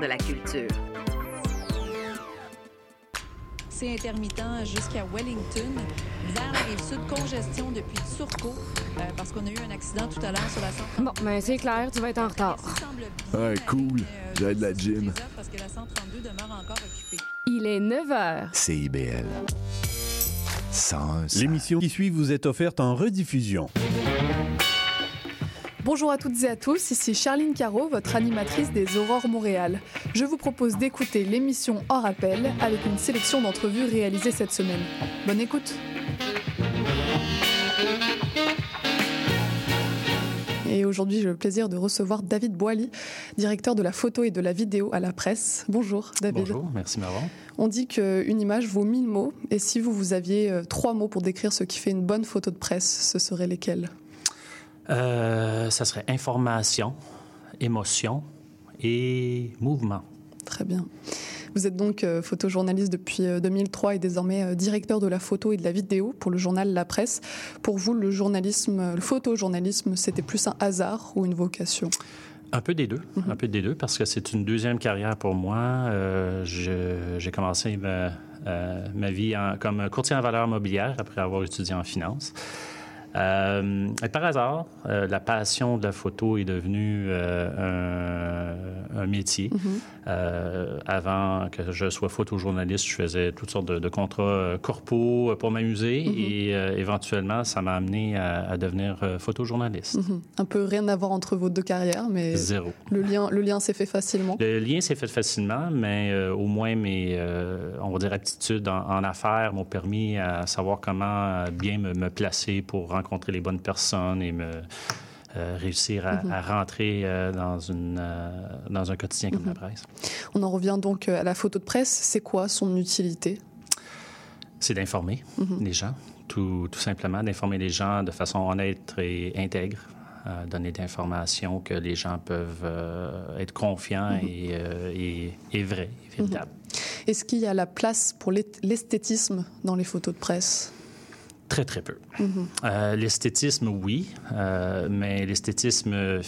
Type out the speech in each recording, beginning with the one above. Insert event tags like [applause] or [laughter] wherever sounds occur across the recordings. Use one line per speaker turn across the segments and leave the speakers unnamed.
de la culture.
C'est intermittent jusqu'à Wellington. Vers la rive sud, congestion depuis Turcot, euh, parce qu'on a eu un accident tout à l'heure sur la 132.
Bon, ben c'est clair, tu vas être en retard.
Ouais, cool. J'ai de la gym.
Parce que la 132 demeure encore occupée.
Il est 9 h.
CIBL. 101.
L'émission qui suit vous est offerte en rediffusion.
Bonjour à toutes et à tous, ici Charline Caro, votre animatrice des Aurores Montréal. Je vous propose d'écouter l'émission Hors Appel avec une sélection d'entrevues réalisées cette semaine. Bonne écoute Et aujourd'hui, j'ai le plaisir de recevoir David Boily, directeur de la photo et de la vidéo à la presse. Bonjour David.
Bonjour, merci Maron.
On dit qu'une image vaut mille mots. Et si vous, vous aviez euh, trois mots pour décrire ce qui fait une bonne photo de presse, ce seraient lesquels?
Euh, ça serait information, émotion et mouvement.
Très bien. Vous êtes donc euh, photojournaliste depuis euh, 2003 et désormais euh, directeur de la photo et de la vidéo pour le journal La Presse. Pour vous, le journalisme, euh, le photojournalisme, c'était plus un hasard ou une vocation?
Un peu des deux, un peu des deux, parce que c'est une deuxième carrière pour moi. Euh, J'ai commencé ma, euh, ma vie en- comme courtier en valeur mobilière après avoir étudié en finance. Euh, et par hasard, euh, la passion de la photo est devenue euh, un, un métier. Euh, avant que je sois photojournaliste, je faisais toutes sortes de, de contrats corpaux pour m'amuser et euh, éventuellement, ça m'a amené à, à devenir photojournaliste.
Mhm. Un peu rien à voir entre vos deux carrières, mais
Zéro.
le lien, le lien s'est fait facilement.
Le lien s'est fait facilement, mais au moins mes, on va dire, aptitudes en, en affaires m'ont permis à savoir comment bien me, me placer pour rencontrer les bonnes personnes et me euh, réussir à, à rentrer euh, dans, une, euh, dans un quotidien comme la presse.
On en revient donc à la photo de presse. C'est quoi son utilité?
C'est d'informer les gens, tout, tout simplement, d'informer les gens de façon honnête et intègre. donner d'informations que les gens peuvent être confiants et, et, et vraies, et véritables.
Est-ce qu'il y a la place pour l'est- l'esthétisme dans les photos de presse?
Très, très peu. Euh, l'esthétisme, oui, euh, mais l'esthétisme euh,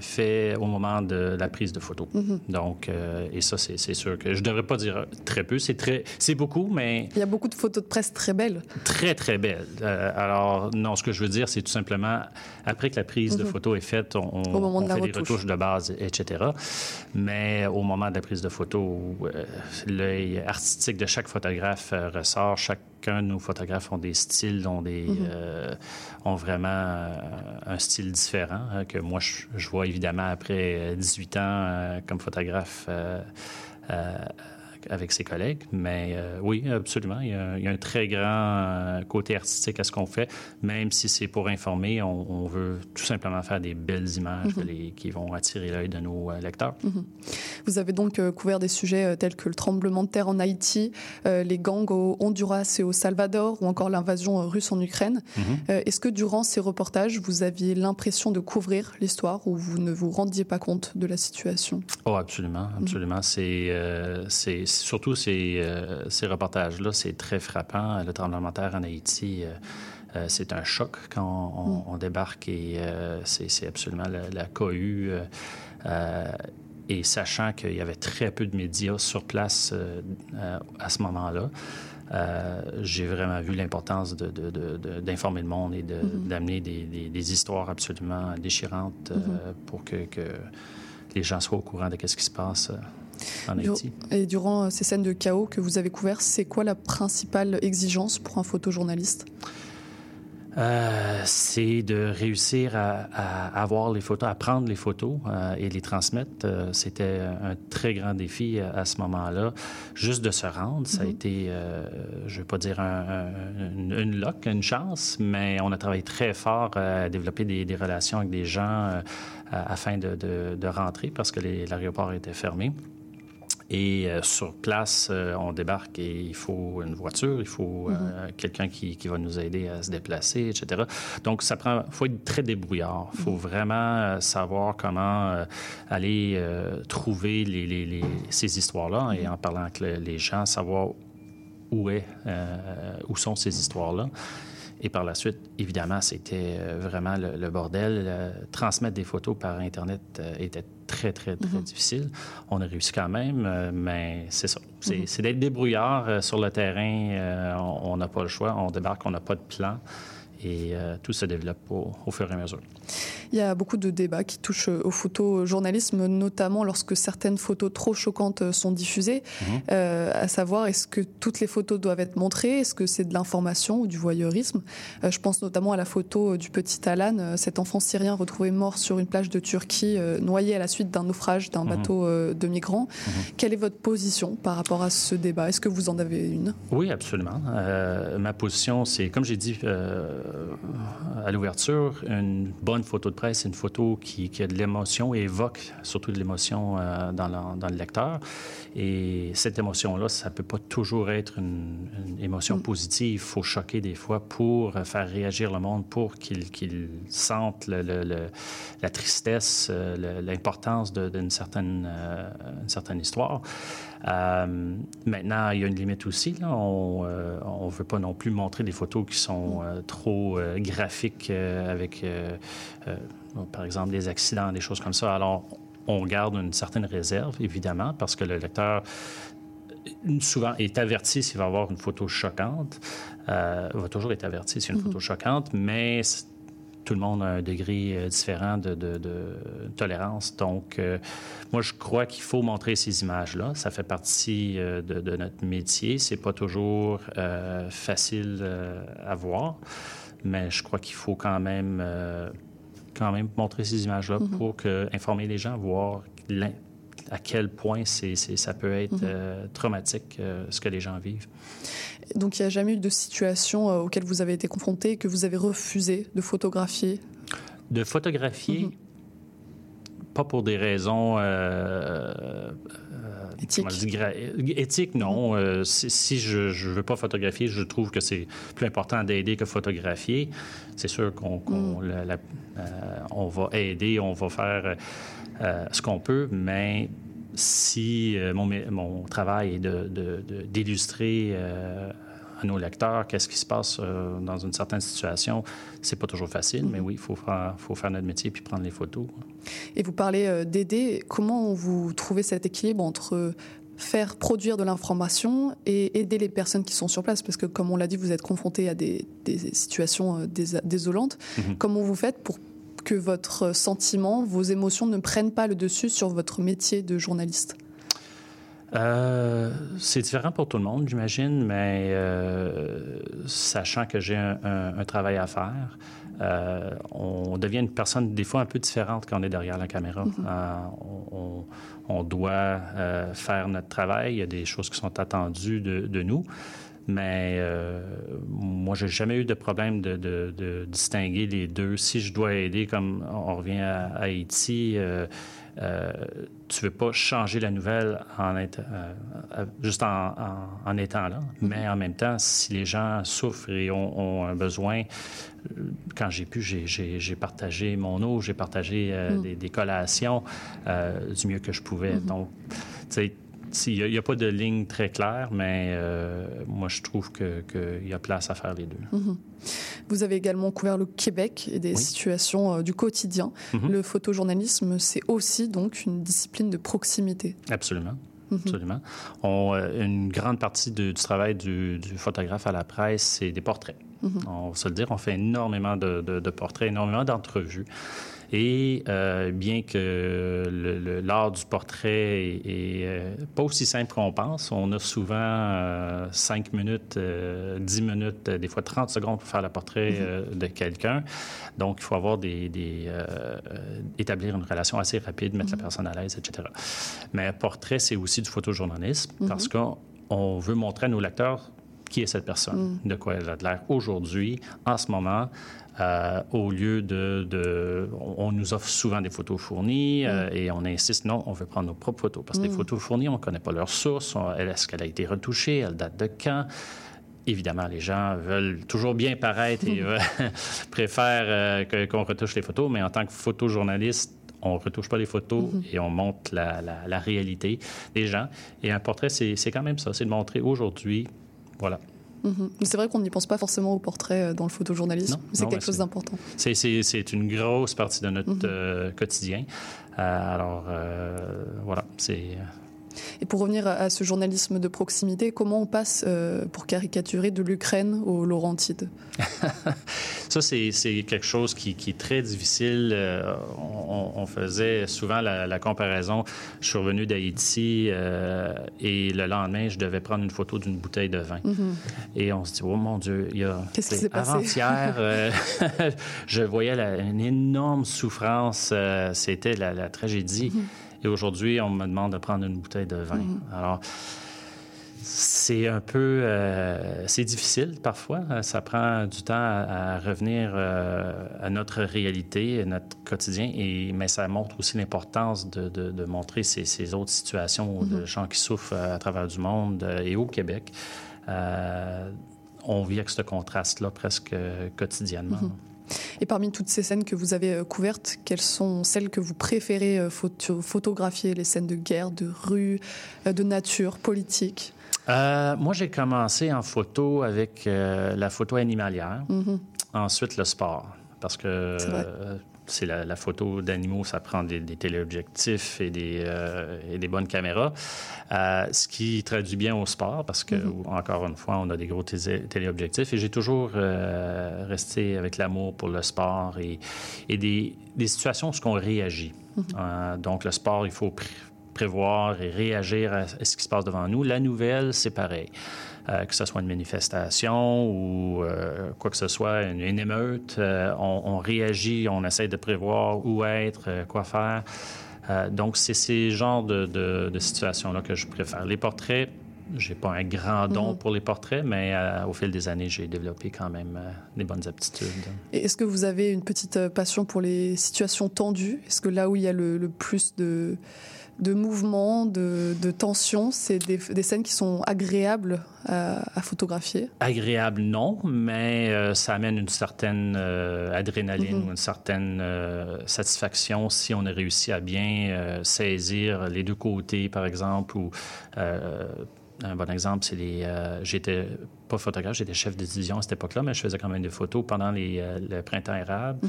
fait au moment de la prise de photo. Donc, euh, et ça, c'est sûr que je ne devrais pas dire très peu. C'est très, c'est beaucoup, mais
Il y a beaucoup de photos de presse très belles.
très, très belle. Euh, alors, non, ce que je veux dire, c'est tout simplement, après que la prise de photo est faite, on, on-
Au moment
on
de la
fait des
retouche.
retouches de base, etc. Mais au moment de la prise de photo, l'œil artistique de chaque photographe ressort. Chacun de nos photographes ont des styles, ont, des, euh, ont vraiment euh, un style différent hein, que moi, je, je vois évidemment après 18 ans euh, comme photographe. Avec ses collègues. Mais euh, oui, absolument. Il y, a, il y a un très grand euh, côté artistique à ce qu'on fait, même si c'est pour informer. On, on veut tout simplement faire des belles images les- qui vont attirer l'œil de nos euh, lecteurs.
Vous avez donc couvert des sujets tels que le tremblement de terre en Haïti, les gangs au Honduras et au Salvador, ou encore l'invasion russe en Ukraine. Euh, Est-ce que durant ces reportages, vous aviez l'impression de couvrir l'histoire ou vous ne vous rendiez pas compte de la situation?
Oh, absolument, absolument. C'est, euh, c'est surtout ces, euh, ces reportages-là, c'est très frappant. Le tremblement de terre en Haïti, euh, euh, c'est un choc quand on, on débarque et euh, c'est, absolument la, la cohue. euh, et sachant qu'il y avait très peu de médias sur place à ce moment-là, j'ai vraiment vu l'importance d'informer le monde et de, d'amener des, des- des histoires absolument déchirantes euh, pour que, que les gens soient au courant de ce qui se passe en
Dur-
Haïti.
Et durant euh, ces scènes de chaos que vous avez couvertes, c'est quoi la principale exigence pour un photojournaliste?
Euh, c'est de réussir à, à avoir les photos, à prendre les photos euh, et les transmettre. Euh, C'était un très grand défi à, à ce moment-là. Juste de se rendre, ça a été, euh, je ne veux pas dire un- un- une, une luck, une chance, mais on a travaillé très fort à développer des, des relations avec des gens afin de, de- de rentrer parce que l'aéroport était fermé. Et euh, sur place, euh, on débarque et il faut une voiture, il faut euh, quelqu'un qui, qui va nous aider à se déplacer, etc. Donc, ça prend. faut être très débrouillard. Il faut vraiment savoir comment aller trouver les, les- les- ces histoires-là et en parlant avec le- les gens, savoir où, est, où sont ces histoires-là. Et par la suite, évidemment, c'était vraiment le, bordel. transmettre des photos par Internet était très, très, très mm-hmm. difficile. On a réussi quand même, mais c'est ça. C'est mm-hmm. d'être débrouillard sur le terrain. on n'a pas le choix. On débarque, on n'a pas de plan et euh, tout se développe au, fur et à mesure.
Il y a beaucoup de débats qui touchent au photojournalisme, notamment lorsque certaines photos trop choquantes sont diffusées, mhm. euh, à savoir est-ce que toutes les photos doivent être montrées, est-ce que c'est de l'information ou du voyeurisme? Euh, je pense notamment à la photo du petit Alan, cet enfant syrien retrouvé mort sur une plage de Turquie, noyé à la suite d'un naufrage d'un mhm. bateau de migrants. Mhm. Quelle est votre position par rapport à ce débat? Est-ce que vous en avez une?
Oui, absolument. ma position, c'est, comme j'ai dit euh, à l'ouverture, une bonne photo de presse, c'est une photo qui, a de l'émotion et évoque surtout de l'émotion euh, dans, le lecteur. Et cette émotion-là, ça ne peut pas toujours être une, émotion mm. positive. Il faut choquer des fois pour faire réagir le monde, pour qu'il sente la tristesse, euh, l'importance d'une certaine, une certaine histoire. Euh, maintenant, il y a une limite aussi. Là. On ne euh, veut pas non plus montrer des photos qui sont euh, trop graphiques avec, par exemple, des accidents, des choses comme ça. Alors, on garde une certaine réserve, évidemment, parce que le lecteur souvent est averti s'il va avoir une photo choquante, va toujours être averti s'il y a une mm-hmm. photo choquante, mais tout le monde a un degré euh, différent de, tolérance. Donc, euh, moi, je crois qu'il faut montrer ces images-là. Ça fait partie euh, de, notre métier. C'est pas toujours facile à voir, mais je crois qu'il faut quand même, quand même montrer ces images-là mm-hmm. pour que, informer les gens, voir à quel point c'est, ça peut être mm-hmm. traumatique ce que les gens vivent.
Donc il n'y a jamais eu de situation euh, auxquelles vous avez été confronté que vous avez refusé de photographier?
De photographier? Mhm. Pas pour des raisons euh, euh éthiques. non. Mhm. Euh, si, je ne veux pas photographier, je trouve que c'est plus important d'aider que photographier. C'est sûr qu'on mhm. on va aider, on va faire ce qu'on peut, mais si euh, mon, mon, travail est d'illustrer de, euh, à nos lecteurs qu'est-ce qui se passe euh, dans une certaine situation, c'est pas toujours facile, mais mm-hmm. oui, il faut faire, faut faire notre métier puis prendre les photos.
Et vous parlez d'aider. Comment vous trouvez cet équilibre entre faire produire de l'information et aider les personnes qui sont sur place? Parce que, comme on l'a dit, vous êtes confronté à des, situations désolantes. Mm-hmm. Comment vous faites pour que votre sentiment, vos émotions ne prennent pas le dessus sur votre métier de journaliste?
Euh, c'est différent pour tout le monde, j'imagine, mais euh, sachant que j'ai un, travail à faire, euh, on devient une personne des fois un peu différente quand on est derrière la caméra. Mm-hmm. on, doit faire notre travail, il y a des choses qui sont attendues de, de nous. Mais euh, moi, j'ai jamais eu de problème de, distinguer les deux. Si je dois aider, comme on revient à, Haïti, euh, euh, tu veux pas changer la nouvelle en euh, juste en, étant là. Mm-hmm. Mais en même temps, si les gens souffrent et ont, un besoin, quand j'ai pu, j'ai partagé mon eau, j'ai partagé mm. des, collations du mieux que je pouvais. Mm-hmm. Donc, tu sais, il n'y a, pas de ligne très claire, mais euh, moi, je trouve qu'il y a place à faire les deux. Mhm.
Vous avez également couvert le Québec et des situations euh, du quotidien. Mhm. Le photojournalisme, c'est aussi donc une discipline de proximité.
Absolument. Mhm. Absolument. On, euh, une grande partie du travail du, photographe à la presse, c'est des portraits. On va se le dire, on fait énormément de, de portraits, énormément d'entrevues. Et euh, bien que l'art du portrait est, euh, pas aussi simple qu'on pense, on a souvent euh, 5 minutes, 10 euh, minutes, des fois 30 secondes pour faire le portrait mm-hmm. de quelqu'un. Donc, il faut avoir des, établir une relation assez rapide, mettre la mm-hmm. personne à l'aise, etc. Mais un portrait, c'est aussi du photojournalisme mm-hmm. parce qu'on veut montrer à nos lecteurs qui est cette personne, mm. de quoi elle a l'air aujourd'hui, en ce moment, euh, au lieu de, On nous offre souvent des photos fournies euh, mm. et on insiste, non, on veut prendre nos propres photos. Parce que les mm. photos fournies, on ne connaît pas leur source. Est-ce qu'elle a été retouchée? Elle date de quand? Évidemment, les gens veulent toujours bien paraître et [laughs] [laughs] préfèrent euh, qu'on retouche les photos, mais en tant que photojournaliste, on ne retouche pas les photos mm-hmm. et on montre la, la, réalité des gens. Et un portrait, c'est quand même ça, c'est de montrer aujourd'hui voilà.
Mhm. Mais C'est vrai qu'on n'y pense pas forcément au portrait euh, dans le photojournalisme.
Non,
C'est quelque chose d'important.
C'est- une grosse partie de notre
Mhm.
euh, quotidien. Euh, alors, euh, voilà, c'est...
Et pour revenir à- ce journalisme de proximité, comment on passe, euh, pour caricaturer, de l'Ukraine aux Laurentides [laughs]
Ça, c'est quelque chose qui, qui est très difficile. Euh, on, on faisait souvent la, la comparaison. Je suis revenu d'Haïti euh, et le lendemain, je devais prendre une photo d'une bouteille de vin. Et on se dit, oh mon Dieu, il y a...
Qu'est-ce qui s'est passé?
Avant-hier, [laughs] [laughs] je voyais la- une énorme souffrance. C'était la, la tragédie. Et aujourd'hui, on me demande de prendre une bouteille de vin. Alors, c'est un peu... euh, c'est difficile parfois. Ça prend du temps à, à revenir euh, à notre réalité, à notre quotidien, et, mais ça montre aussi l'importance de, de- de montrer ces, ces autres situations de gens qui souffrent euh, à travers du monde et au Québec. Euh, on vit avec ce contraste-là presque quotidiennement.
Et parmi toutes ces scènes que vous avez euh, couvertes, quelles sont celles que vous préférez euh, photo- photographier? Les scènes de guerre, de rue, euh, de nature, politique?
Euh, moi, j'ai commencé en photo avec euh, la photo animalière,
Mhm.
ensuite le sport, parce que
C'est
la, la photo d'animaux, ça prend des, des téléobjectifs et des, euh, et des bonnes caméras, Euh, ce qui traduit bien au sport, parce que,
Mhm.
encore une fois, on a des gros télé- téléobjectifs, et j'ai toujours euh, resté avec l'amour pour le sport et, et des, des situations où on réagit.
Mhm.
Donc, le sport, il faut pr- prévoir et réagir à ce qui se passe devant nous. La nouvelle, c'est pareil. Euh, que ce soit une manifestation ou euh, quoi que ce soit, une, une émeute, euh, on, on réagit, on essaie de prévoir où être, quoi faire. Donc, c'est ces genres de, de- de situations-là que je préfère. Les portraits, j'ai pas un grand don
Mhm.
pour les portraits, mais euh, au fil des années, j'ai développé quand même euh, des bonnes aptitudes.
Est-ce que vous avez une petite passion pour les situations tendues? Est-ce que là où il y a le, le plus de, de mouvements, de, de tensions, c'est des, des scènes qui sont agréables à, à photographier
Agréable, non, mais euh, ça amène une certaine euh, adrénaline
Mhm.
ou une certaine euh, satisfaction si on a réussi à bien saisir les deux côtés, par exemple, ou un bon exemple, c'est les. j'étais pas photographe, j'étais chef de division à cette époque-là, mais je faisais quand même des photos pendant les, euh, le printemps érable.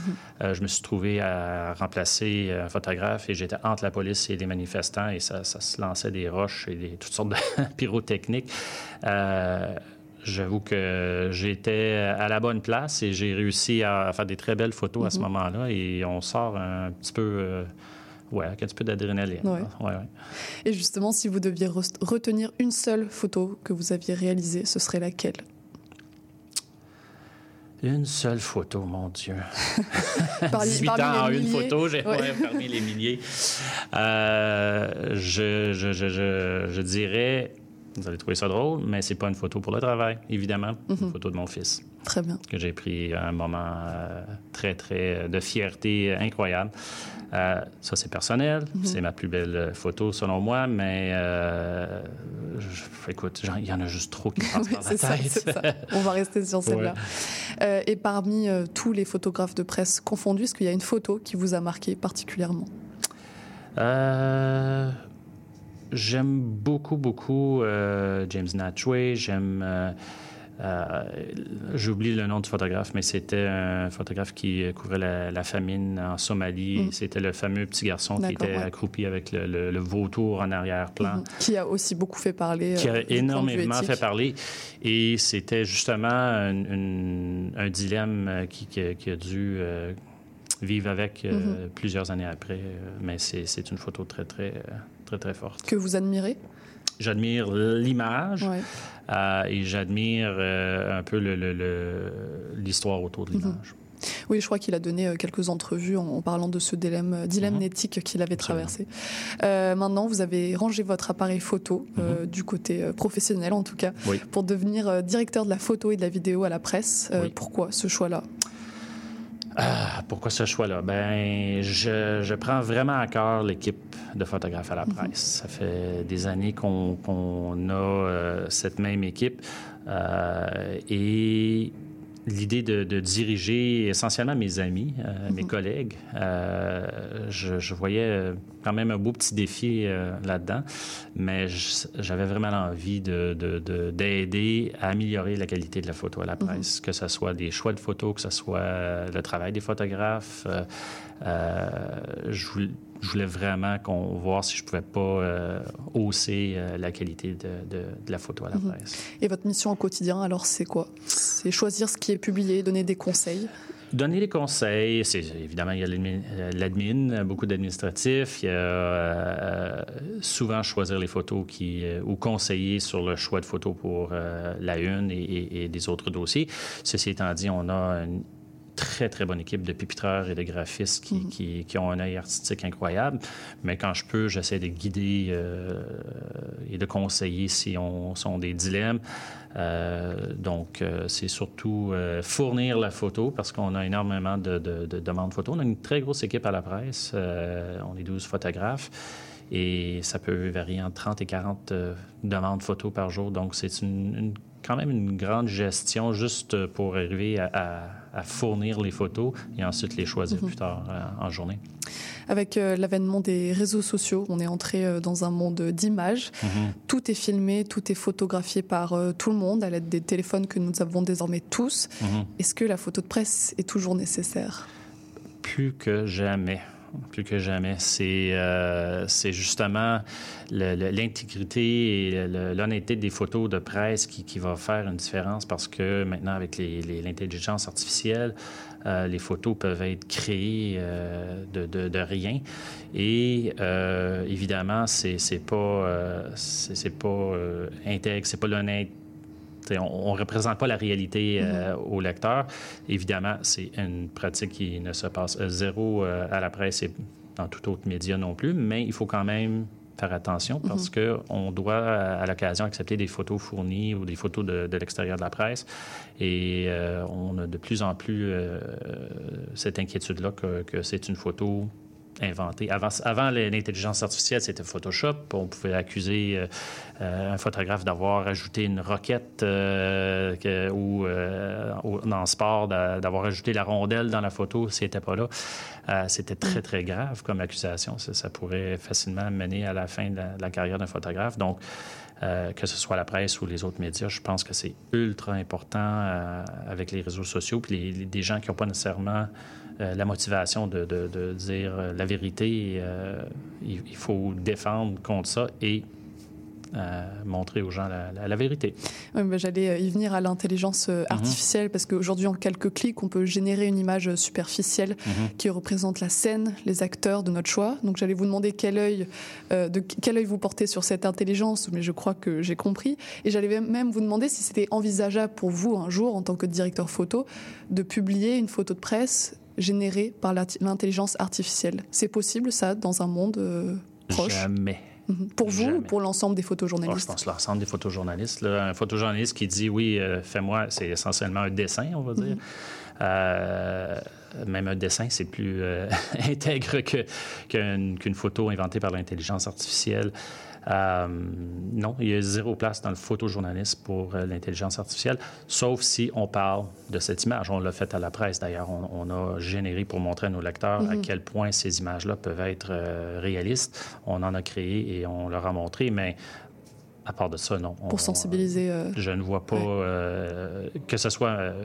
Euh, je me suis trouvé à remplacer un photographe et j'étais entre la police et les manifestants et ça, ça se lançait des roches et des, toutes sortes de [laughs] pyrotechniques. Euh, J'avoue que j'étais à la bonne place et j'ai réussi à faire des très belles photos à ce moment-là et on sort un petit peu, euh, ouais, avec un petit peu d'adrénaline.
Ouais.
Ouais, ouais.
Et justement, si vous deviez re- retenir une seule photo que vous aviez réalisée, ce serait laquelle?
Une seule photo, mon Dieu. [laughs]
Parmi-
18
parmi
ans en une
milliers.
photo, j'ai
Ouais.
parmi les milliers. Euh, je, je, je, je dirais, vous allez trouver ça drôle, mais c'est pas une photo pour le travail, évidemment.
Mhm.
Une photo de mon fils
Très bien.
que j'ai pris à un moment euh, très, très de fierté incroyable. Euh, ça, c'est personnel.
Mhm.
C'est ma plus belle photo, selon moi, mais euh, je- écoute, il y en a juste trop qui passent [laughs]
Oui,
par la
ça,
tête.
ça. On va rester sur celle-là. Euh, et parmi euh, tous les photographes de presse confondus, est-ce qu'il y a une photo qui vous a marqué particulièrement?
Euh, j'aime beaucoup, beaucoup euh, James Natchway. J'aime. euh, euh, J'oublie le nom du photographe, mais c'était un photographe qui couvrait la, la famine en Somalie.
Mm.
C'était le fameux petit garçon qui était
ouais.
accroupi avec le, le- le vautour en arrière-plan.
Mhm. Qui a aussi beaucoup fait parler.
qui
euh,
a
vue
énormément fait parler. Et c'était justement un, dilemme euh, qui, qui- qui a dû euh, vivre avec euh,
Mhm.
plusieurs années après. euh, Mais c'est une photo très, très, euh, très, très forte.
Que vous admirez?
J'admire l'image
Ouais.
euh, et j'admire euh, un peu le- le- le- l'histoire autour de
Mhm.
l'image.
Oui, je crois qu'il a donné euh, quelques entrevues en, parlant de ce dilemme, dilemme
Mhm.
éthique qu'il avait traversé. Euh, maintenant, vous avez rangé votre appareil photo, euh, du côté professionnel en tout cas,
Mhm. Oui.
pour devenir directeur de la photo et de la vidéo à la presse. Euh,
Oui.
Pourquoi ce choix-là?
Ah, pourquoi ce choix-là? Ben, je, je prends vraiment à cœur l'équipe de photographes à la presse. Ça fait des années qu'on a euh, cette même équipe. Euh, et l'idée de, de, diriger essentiellement mes amis, euh,
Mhm.
mes collègues. Euh, je, je, voyais quand même un beau petit défi euh, là-dedans, mais j'avais vraiment l'envie d'aider de, de, à améliorer la qualité de la photo à la presse,
Mhm.
que ce soit des choix de photos, que ce soit le travail des photographes. Euh, je voulais, je voulais vraiment qu'on voir si je pouvais pas euh, hausser euh, la qualité de, de, de, la photo à la
Mhm.
presse.
Et votre mission au quotidien, alors, c'est quoi? C'est choisir ce qui est publié, donner des conseils?
Donner des conseils, c'est évidemment il y a l'admin, beaucoup d'administratifs, il y a euh, souvent choisir les photos qui euh, ou conseiller sur le choix de photos pour euh, la une et, et, et, des autres dossiers. Ceci étant dit, on a une très, très bonne équipe de pupitreurs et de graphistes qui,
Mhm.
mm -hmm. qui, qui, ont un œil artistique incroyable. Mais quand je peux, j'essaie de guider euh, et de conseiller si on sont des dilemmes. Euh, donc, euh, c'est surtout fournir la photo parce qu'on a énormément de, de, de, demandes photos. On a une très grosse équipe à la presse. euh, on est 12 photographes. Et ça peut varier entre 30 et 40 demandes photos par jour. Donc, c'est quand même une grande gestion juste pour arriver à, à fournir les photos et ensuite les choisir mm -hmm. plus tard euh, en journée.
Avec euh, l'avènement des réseaux sociaux, on est entré euh, dans un monde d'images. Mm -hmm. Tout est filmé, tout est photographié par tout le monde à l'aide des téléphones que nous avons désormais tous. Mm -hmm. Est-ce que la photo de presse est toujours nécessaire?
Plus que jamais plus que jamais. C'est euh, justement l'intégrité et l'honnêteté des photos de presse qui, qui, va faire une différence parce que maintenant, avec l'intelligence artificielle, euh, les photos peuvent être créées euh, de, de, rien. Et euh, évidemment, c'est pas, c'est pas intègre, c'est pas l'honnêteté on ne représente pas la réalité euh, au lecteur. Évidemment, c'est une pratique qui ne se passe zéro euh, à la presse et dans tout autre média non plus, mais il faut quand même faire attention parce mm -hmm. qu'on doit, à l'occasion, accepter des photos fournies ou des photos de, de l'extérieur de la presse. Et euh, on a de plus en plus cette inquiétude-là que, que c'est une photo inventé. Avant, avant l'intelligence artificielle, c'était Photoshop. On pouvait accuser euh, un photographe d'avoir ajouté une roquette euh, que, ou euh, dans le sport d'avoir ajouté la rondelle dans la photo s'il n'était pas là. Euh, c'était très, très grave comme accusation. Ça, ça, pourrait facilement mener à la fin de la, de la carrière d'un photographe. Donc, euh, que ce soit la presse ou les autres médias, je pense que c'est ultra important euh, avec les réseaux sociaux. Puis les, les, des gens qui n'ont pas nécessairement euh, la motivation de, de, de dire la vérité, euh, il, il, faut défendre contre ça et euh, montrer aux gens la, la, la vérité.
Oui, ben, J'allais y venir à l'intelligence artificielle mm -hmm. parce qu'aujourd'hui, en quelques clics, on peut générer une image superficielle mm -hmm. qui représente la scène, les acteurs de notre choix. Donc j'allais vous demander quel œil, euh, de quel œil vous portez sur cette intelligence, mais je crois que j'ai compris. Et j'allais même vous demander si c'était envisageable pour vous un jour, en tant que directeur photo, de publier une photo de presse générée par l'intelligence artificielle. C'est possible ça dans un monde euh, proche?
Jamais.
Pour vous
Jamais.
ou pour l'ensemble des photojournalistes?
Oh, je pense l'ensemble des photojournalistes. Là. Un photojournaliste qui dit oui, euh, fais-moi, c'est essentiellement un dessin, on va dire. Mm -hmm. euh, même un dessin, c'est plus euh, [laughs] intègre qu'une qu photo inventée par l'intelligence artificielle. Euh, non, il y a zéro place dans le photojournalisme pour euh, l'intelligence artificielle, sauf si on parle de cette image. On l'a fait à la presse, d'ailleurs. On, on, a généré pour montrer à nos lecteurs mm -hmm. à quel point ces images-là peuvent être euh, réalistes. On en a créé et on leur a montré, mais à part de ça, non.
Pour sensibiliser. Euh...
Je ne vois pas ouais. euh, que ce soit euh,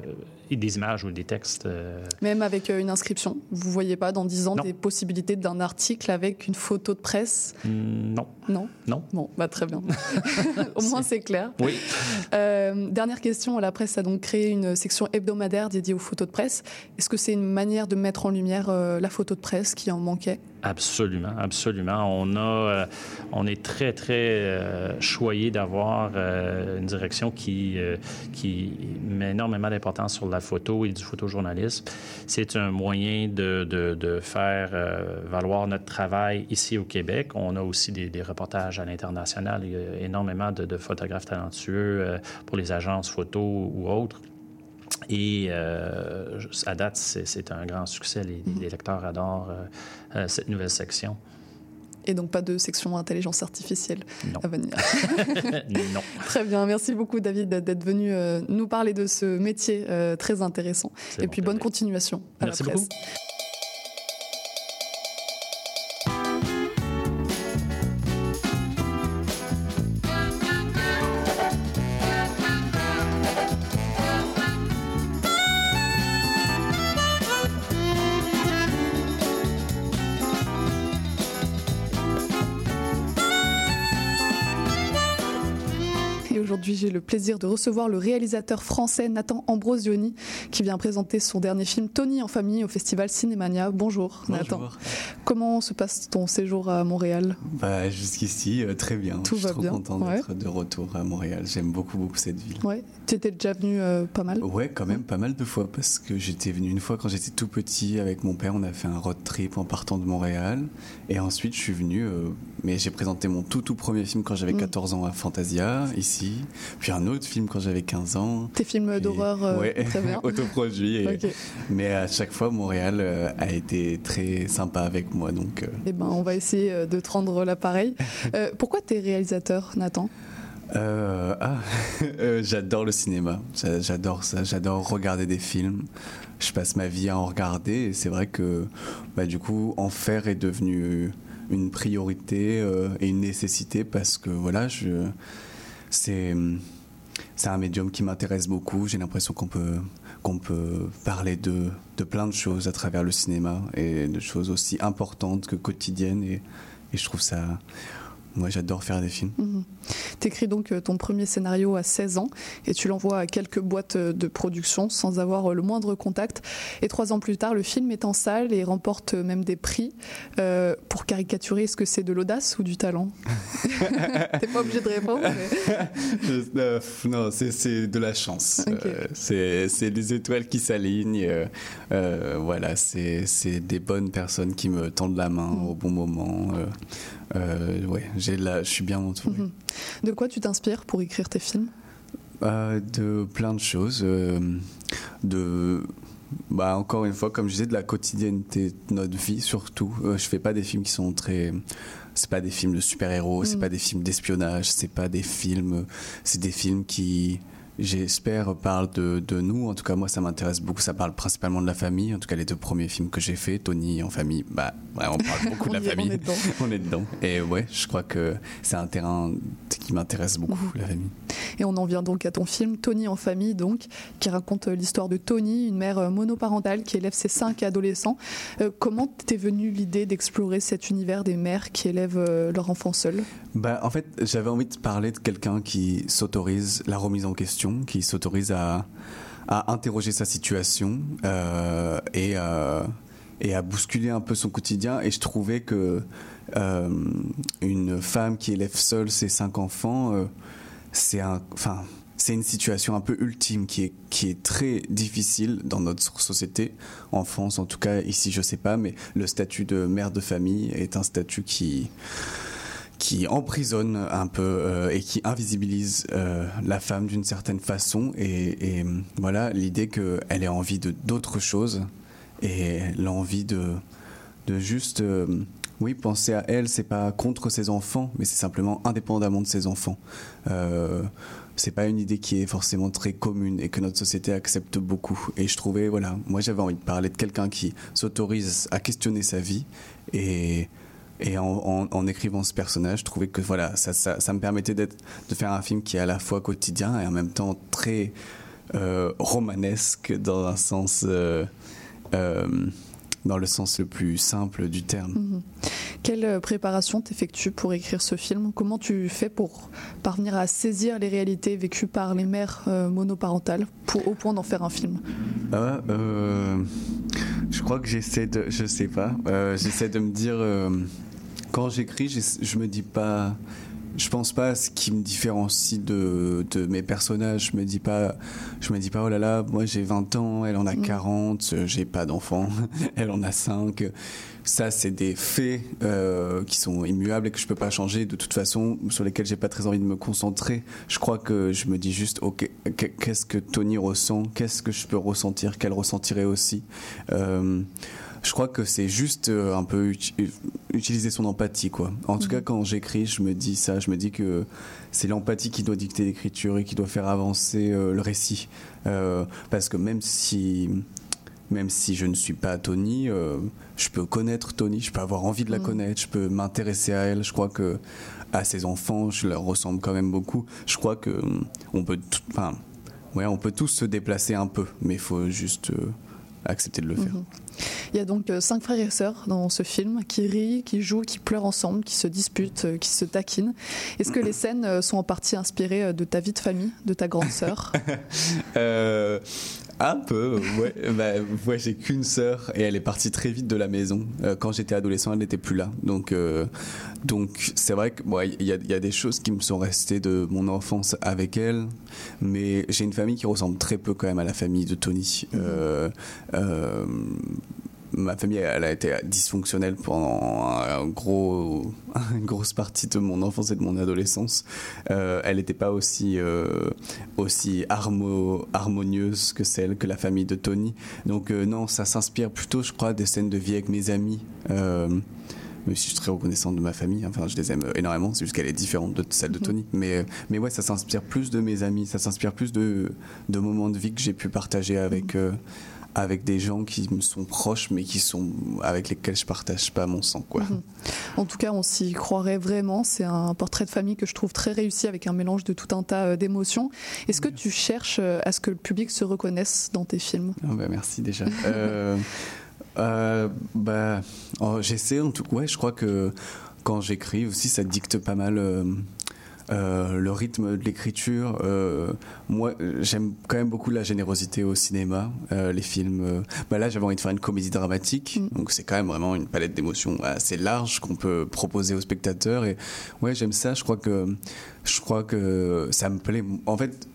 des images ou des textes. euh.
Même avec une inscription. Vous ne voyez pas dans 10 ans
non.
des possibilités d'un article avec une photo de presse?
Mm, Non.
Non?
Non.
Bon, bah, très bien. [laughs] Au moins, c'est clair.
Oui.
Euh, dernière question. La presse a donc créé une section hebdomadaire dédiée aux photos de presse. Est-ce que c'est une manière de mettre en lumière euh, la photo de presse qui en manquait?
Absolument, absolument. On a, euh, on est très, très euh, choyé d'avoir euh, une direction qui, qui met énormément d'importance sur la photo et du photojournalisme. C'est un moyen de, faire valoir notre travail ici au Québec. On a aussi des, des reportages à l'international. Il y a énormément de, de photographes talentueux pour les agences photo ou autres. Et euh, à date, c'est un grand succès. Les, les, lecteurs adorent euh, cette nouvelle section.
Et donc pas de section intelligence artificielle
Non.
à venir. [laughs] [laughs]
non.
Très bien, merci beaucoup David d'être venu euh, nous parler de ce métier euh, très intéressant. Et puis bonne continuation à
Merci
la presse.
beaucoup.
J'ai le plaisir de recevoir le réalisateur français Nathan Ambrosioni qui vient présenter son dernier film Tony en famille au festival Cinémania. Bonjour, Nathan.
Bonjour.
Comment se passe ton séjour à Montréal?
Bah, jusqu'ici, euh, très bien.
Tout
je suis
va
trop
bien,
content
ouais.
d'être de retour à Montréal. J'aime beaucoup, beaucoup cette ville.
Ouais, tu étais déjà venu euh, pas mal.
Ouais, quand même pas mal de fois parce que j'étais venu une fois quand j'étais tout petit avec mon père. On a fait un road trip en partant de Montréal. Et ensuite, je suis venu, euh, mais j'ai présenté mon tout, tout premier film quand j'avais
Mm.
14 ans à Fantasia, ici. Puis un autre film quand j'avais 15 ans.
Tes films d'horreur, euh,
ouais,
très bien. [laughs]
autoproduit. et-
Ok.
Mais à chaque fois, Montréal euh, a été très sympa avec moi. Donc, euh,
Eh ben, on va essayer euh, de te rendre l'appareil. [laughs] Pourquoi t'es réalisateur, Nathan?
Ah, [laughs] j'adore le cinéma. J'a- J'adore ça. J'adore regarder des films. Je passe ma vie à en regarder. Et c'est vrai que, bah, du coup, en faire est devenu une priorité et une nécessité parce que voilà, je, c'est, c'est un médium qui m'intéresse beaucoup. J'ai l'impression qu'on peut, qu'on peut parler de, de plein de choses à travers le cinéma et de choses aussi importantes que quotidiennes. Et, et je trouve ça. Moi, j'adore faire des films.
Mhm. T'écris donc euh, ton premier scénario à 16 ans et tu l'envoies à quelques boîtes euh, de production sans avoir euh, le moindre contact. Et trois ans plus tard, le film est en salle et remporte même des prix. Euh, pour caricaturer, est-ce que c'est de l'audace ou du talent [laughs] T'es pas obligé de répondre. mais-
Je- euh, non, c'est- c'est de la chance.
Ok.
Euh, c'est c'est les étoiles qui s'alignent. voilà, c'est c'est des bonnes personnes qui me tendent la main
Mm.
au bon moment. Euh, ouais, j'ai la, je suis bien entouré.
Mhm. De quoi tu t'inspires pour écrire tes films?
Euh, de plein de choses. euh, de, bah, encore une fois, comme je disais, de la quotidienneté de notre vie surtout. Je fais pas des films qui sont très. C'est pas des films de super-héros, c'est
Mm.
pas des films d'espionnage, c'est pas des films. C'est des films qui. J'espère parlent de, de nous. En tout cas, moi, ça m'intéresse beaucoup. Ça parle principalement de la famille. En tout cas, les deux premiers films que j'ai faits, Tony en famille, bah, ouais, on parle beaucoup de la [laughs]
est-
famille.
on est dedans. [laughs]
On est dedans. Et ouais, je crois que c'est un terrain qui m'intéresse beaucoup, la famille.
Et on en vient donc à ton film Tony en famille, donc, qui raconte euh, l'histoire de Tony, une mère euh, monoparentale qui élève ses cinq adolescents. Euh, comment t'es venue l'idée d'explorer cet univers des mères qui élèvent euh, leur enfant seul?
Bah, en fait, j'avais envie de parler de quelqu'un qui s'autorise la remise en question, qui s'autorise à, interroger sa situation euh, et, euh, et à bousculer un peu son quotidien. Et je trouvais que euh, une femme qui élève seule ses cinq enfants, c'est un, enfin, c'est une situation un peu ultime qui est, qui est très difficile dans notre société, en France en tout cas, ici je sais pas, mais le statut de mère de famille est un statut qui, qui emprisonne un peu euh, et qui invisibilise euh, la femme d'une certaine façon. Et, et, euh, voilà, l'idée qu'elle ait envie de d'autres choses et l'envie de, de juste, euh, oui, penser à elle, c'est pas contre ses enfants, mais c'est simplement indépendamment de ses enfants. Euh, c'est pas une idée qui est forcément très commune et que notre société accepte beaucoup. Et je trouvais, voilà, moi j'avais envie de parler de quelqu'un qui s'autorise à questionner sa vie et et en, en- en écrivant ce personnage, je trouvais que voilà, ça, ça, ça me permettait d'être, de faire un film qui est à la fois quotidien et en même temps très euh, romanesque dans un sens, euh, euh, dans le sens le plus simple du terme.
Mhm. Quelle préparation t'effectues pour écrire ce film? Comment tu fais pour parvenir à saisir les réalités vécues par les mères monoparentales pour, au point d'en faire un film?
Ah, je crois que j'essaie de, je sais pas, j'essaie de me dire quand j'écris, je me dis pas, je pense pas à ce qui me différencie de, de mes personnages. Je me dis pas, je me dis pas oh là là, moi j'ai 20 ans, elle en a
Mm.
40, euh, j'ai pas d'enfant, [laughs] elle en a 5. Ça, c'est des faits euh, qui sont immuables et que je peux pas changer de toute façon, sur lesquels j'ai pas très envie de me concentrer. Je crois que je me dis juste, ok, qu- qu'est-ce que Tony ressent? Qu'est-ce que je peux ressentir? Qu'elle ressentirait aussi? Euh, je crois que c'est juste euh, un peu utiliser son empathie, quoi. En tout cas,
Mhm.
quand j'écris, je me dis ça, je me dis que c'est l'empathie qui doit dicter l'écriture et qui doit faire avancer euh, le récit. Euh, parce que même si, même si je ne suis pas Tony, euh, je peux connaître Tony, je peux avoir envie de la
Mhm.
connaître, je peux m'intéresser à elle. Je crois que à ses enfants, je leur ressemble quand même beaucoup. Je crois que on peut, enfin, ouais, on peut tous se déplacer un peu, mais il faut juste euh, accepter de le faire.
Mhm. Il y a donc euh, cinq frères et sœurs dans ce film qui rient, qui jouent, qui pleurent ensemble, qui se disputent, euh, qui se taquinent. Est-ce que les [clears throat] scènes euh, sont en partie inspirées de ta vie de famille, de ta grande sœur? [laughs]
Euh, un peu, ouais. [laughs] Bah, j'ai qu'une sœur et elle est partie très vite de la maison. Euh, quand j'étais adolescent, elle n'était plus là. Donc, euh, c'est vrai que il y, a, des choses qui me sont restées de mon enfance avec elle, mais j'ai une famille qui ressemble très peu quand même à la famille de Tony. Euh, ma famille, elle a été dysfonctionnelle pendant un gros, [laughs] une grosse partie de mon enfance et de mon adolescence. Euh, elle n'était pas aussi, euh, aussi harmo- harmonieuse que celle que la famille de Tony. Donc euh, non, ça s'inspire plutôt, je crois, des scènes de vie avec mes amis. Je suis très reconnaissant de ma famille, enfin je les aime énormément, c'est juste qu'elle est différente de celle de
Mhm.
Tony. Mais, mais ouais, ça s'inspire plus de mes amis, ça s'inspire plus de, de moments de vie que j'ai pu partager avec, euh, avec des gens qui me sont proches, mais qui sont avec lesquels je partage pas mon sang. Quoi.
Mhm. En tout cas, on s'y croirait vraiment. C'est un portrait de famille que je trouve très réussi avec un mélange de tout un tas euh, d'émotions. Est-ce que tu cherches euh, à ce que le public se reconnaisse dans tes films?
Bah, merci déjà. [laughs] Euh, euh, bah, oh, j'essaie en tout cas. Ouais, je crois que quand j'écris aussi, ça dicte pas mal. euh, euh, le rythme de l'écriture, euh, moi j'aime quand même beaucoup la générosité au cinéma, euh, les films. euh, bah là j'avais envie de faire une comédie dramatique,
Mm.
donc c'est quand même vraiment une palette d'émotions assez large qu'on peut proposer aux spectateurs. Et ouais j'aime ça. Je crois que je crois que ça me plaît. En fait,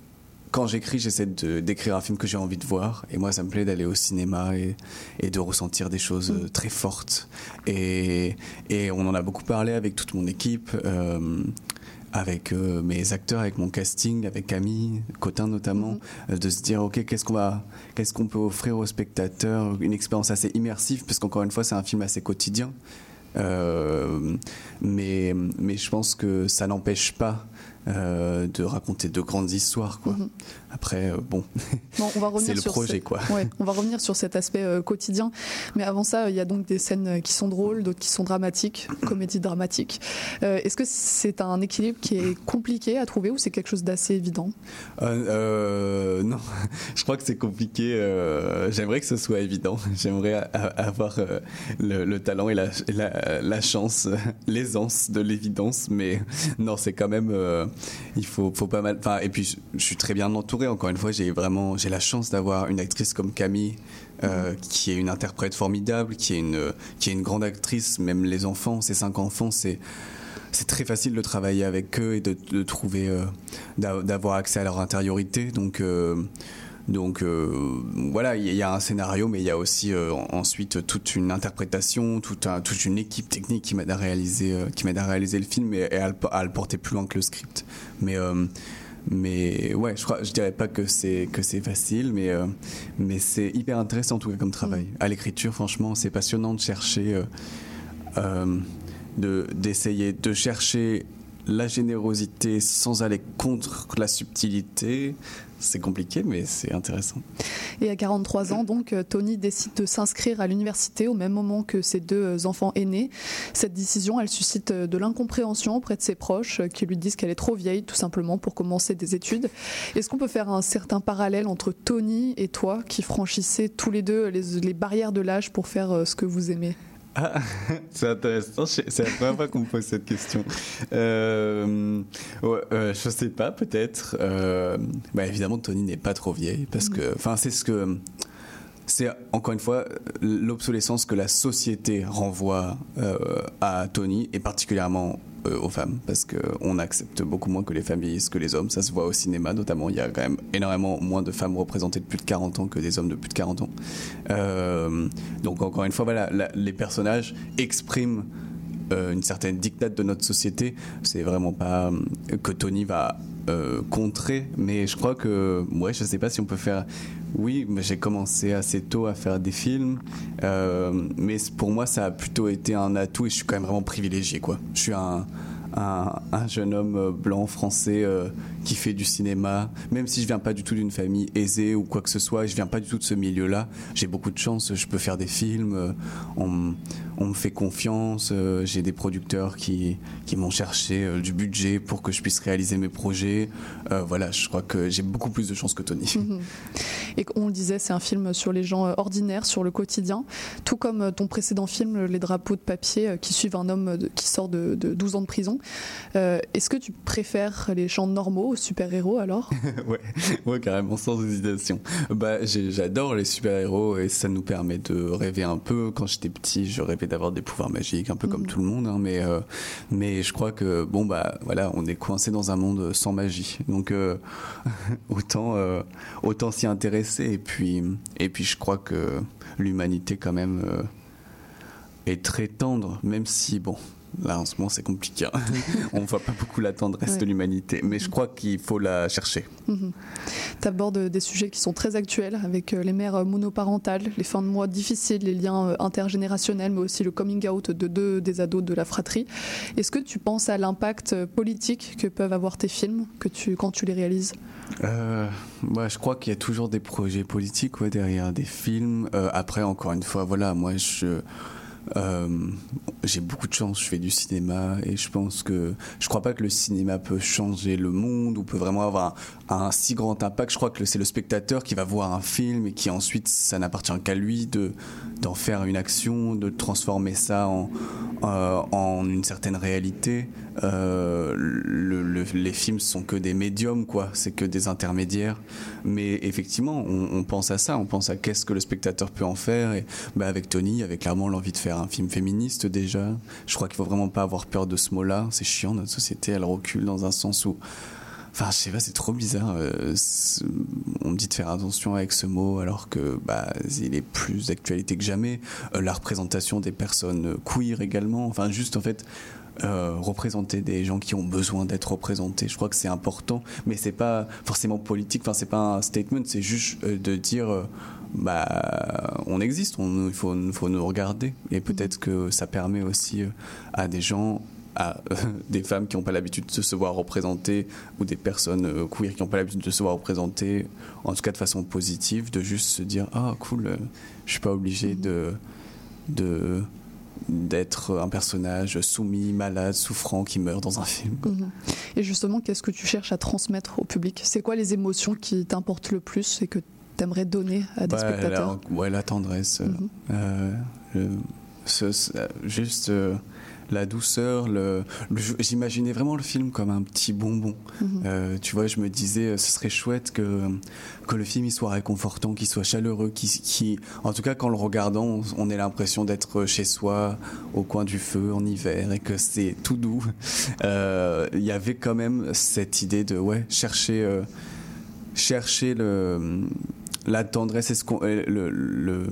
quand j'écris, j'essaie d'écrire un film que j'ai envie de voir. Et moi, ça me plaît d'aller au cinéma et, et de ressentir des choses euh, très fortes. Et, et on en a beaucoup parlé avec toute mon équipe, euh, avec euh, mes acteurs, avec mon casting, avec Camille, Cotin notamment, euh, de se dire, OK, qu'est-ce qu'on va, qu'est-ce qu'on peut offrir aux spectateurs? Une expérience assez immersive, parce qu'encore une fois, c'est un film assez quotidien. Euh, mais, mais je pense que ça n'empêche pas euh, de raconter de grandes histoires. Quoi.
Mhm.
Après, euh, bon, [laughs]
Bon, on va revenir
c'est le
sur
projet. quoi. [laughs]
Ouais, on va revenir sur cet aspect euh, quotidien. Mais avant ça, il y a donc des scènes euh, qui sont drôles, d'autres qui sont dramatiques, [clears throat] comédie dramatique. Euh, Est-ce que c'est un équilibre qui est compliqué à trouver ou c'est quelque chose d'assez évident?
Euh, non, [laughs] je crois que c'est compliqué. J'aimerais que ce soit évident. J'aimerais avoir le, le talent et la, et la, la chance, l'aisance de l'évidence. Mais non, c'est quand même. il faut, faut pas mal. Enfin, et puis, je, je suis très bien entouré. Encore une fois, j'ai vraiment j'ai la chance d'avoir une actrice comme Camille. euh, qui est une interprète formidable, qui est une, qui est une grande actrice, même les enfants, ses cinq enfants, c'est, c'est très facile de travailler avec eux et de, trouver, euh, d'a- d'avoir accès à leur intériorité. Donc, euh, donc voilà, il y, a un scénario, mais il y a aussi en- ensuite toute une interprétation, toute, toute une équipe technique qui m'aide à réaliser, à réaliser le film et, à, le, à le porter plus loin que le script. Mais mais ouais, je crois, je dirais pas que c'est que c'est facile, mais euh, mais c'est hyper intéressant en tout cas comme travail. À l'écriture, franchement, c'est passionnant de chercher, euh, euh, de d'essayer de chercher la générosité sans aller contre la subtilité. C'est compliqué, mais c'est intéressant.
Et à 43 ans, donc, euh, Tony décide de s'inscrire à l'université au même moment que ses deux euh, enfants aînés. Cette décision, elle suscite euh, de l'incompréhension auprès de ses proches qui lui disent qu'elle est trop vieille, tout simplement, pour commencer des études. Est-ce qu'on peut faire un certain parallèle entre Tony et toi, qui franchissez tous les deux les, barrières de l'âge pour faire ce que vous aimez?
Ah, [laughs] c'est intéressant. C'est la première fois qu'on me pose cette question. Euh, ouais, euh, je sais pas, peut-être. Euh, bah, évidemment, Tony n'est pas trop vieille parce que, enfin, c'est ce que. C'est encore une fois l'obsolescence que la société renvoie euh, à Tony et particulièrement euh, aux femmes parce qu'on accepte beaucoup moins que les femmes vieillissent que les hommes. Ça se voit au cinéma notamment. Il y a quand même énormément moins de femmes représentées de plus de 40 ans que des hommes de plus de 40 ans. Euh, donc encore une fois, voilà, les personnages expriment une certaine dictate de notre société. C'est vraiment pas que Tony va contrer, mais je crois que, ouais, je sais pas si on peut faire oui, j'ai commencé assez tôt à faire des films, euh, mais pour moi ça a plutôt été un atout et je suis quand même vraiment privilégié quoi. Je suis un, un, jeune homme blanc français euh, qui fait du cinéma, même si je viens pas du tout d'une famille aisée ou quoi que ce soit, je viens pas du tout de ce milieu-là. J'ai beaucoup de chance, je peux faire des films, euh, on, me fait confiance, j'ai des producteurs qui, qui m'ont cherché du budget pour que je puisse réaliser mes projets. voilà, je crois que j'ai beaucoup plus de chance que Tony. Mhm.
Et on le disait, c'est un film sur les gens ordinaires, sur le quotidien, tout comme ton précédent film, Les drapeaux de papier, qui suivent un homme qui sort de, de 12 ans de prison. Euh, est-ce que tu préfères les chants normaux aux super-héros alors? [laughs]
Ouais. ouais, carrément, sans hésitation. Bah, j'adore les super-héros et ça nous permet de rêver un peu. Quand j'étais petit, je rêvais d'avoir des pouvoirs magiques, un peu comme mhm. tout le monde. Hein, mais, euh, mais je crois que, bon, bah voilà, on est coincé dans un monde sans magie. Donc, euh, [laughs] autant, autant s'y intéresser. Et puis, et puis, je crois que l'humanité, quand même, est très tendre, même si, bon, Là, en ce moment, c'est compliqué. Hein. [laughs] On ne voit pas beaucoup la tendresse de l'humanité, mais je crois qu'il faut la chercher.
Mhm. Tu abordes des sujets qui sont très actuels, avec euh, les mères monoparentales, les fins de mois difficiles, les liens euh, intergénérationnels, mais aussi le coming out de deux des ados de la fratrie. Est-ce que tu penses à l'impact politique que peuvent avoir tes films que tu, quand tu les réalises?
Euh, Je crois qu'il y a toujours des projets politiques derrière des films. Euh, après, encore une fois, voilà, moi, je euh, j'ai beaucoup de chance, je fais du cinéma et je pense que je crois pas que le cinéma peut changer le monde ou peut vraiment avoir un, si grand impact. Je crois que c'est le spectateur qui va voir un film et qui ensuite ça n'appartient qu'à lui de d'en faire une action, de transformer ça en, euh, en une certaine réalité. Euh, le, les films sont que des médiums, quoi. C'est que des intermédiaires. Mais effectivement, on, pense à ça. On pense à qu'est-ce que le spectateur peut en faire. Et bah, avec Tony, il avait clairement l'envie de faire un film féministe déjà. Je crois qu'il faut vraiment pas avoir peur de ce mot-là. C'est chiant. Notre société, elle recule dans un sens où Enfin, je sais pas, c'est trop bizarre. Euh, on me dit de faire attention avec ce mot alors que bah, il est plus d'actualité que jamais. Euh, la représentation des personnes queer également. Enfin, juste en fait, euh, représenter des gens qui ont besoin d'être représentés. Je crois que c'est important, mais c'est pas forcément politique. Enfin, c'est pas un statement, c'est juste de dire. bah, on existe, il faut, faut nous regarder. Et peut-être que ça permet aussi à des gens à euh, [laughs] des femmes qui n'ont pas l'habitude de se voir représentées ou des personnes euh, queer qui n'ont pas l'habitude de se voir représentées, en tout cas de façon positive, de juste se dire ah cool, euh, je suis pas obligé de de d'être un personnage soumis, malade, souffrant, qui meurt dans un film. Mhm.
Et justement, qu'est-ce que tu cherches à transmettre au public? C'est quoi les émotions qui t'importent le plus et que tu aimerais donner à des spectateurs?
la, Ouais, la tendresse. Mhm. juste la douceur. Le, J'imaginais vraiment le film comme un petit bonbon. Mhm. Euh, tu vois, je me disais, euh, ce serait chouette que, que le film il soit réconfortant, qu'il soit chaleureux, qui, en tout cas, qu'en le regardant, on, ait l'impression d'être chez soi, au coin du feu, en hiver, et que c'est tout doux. [laughs] Euh, il y avait quand même cette idée de, ouais, chercher, chercher le, la tendresse et ce qu'on, le, le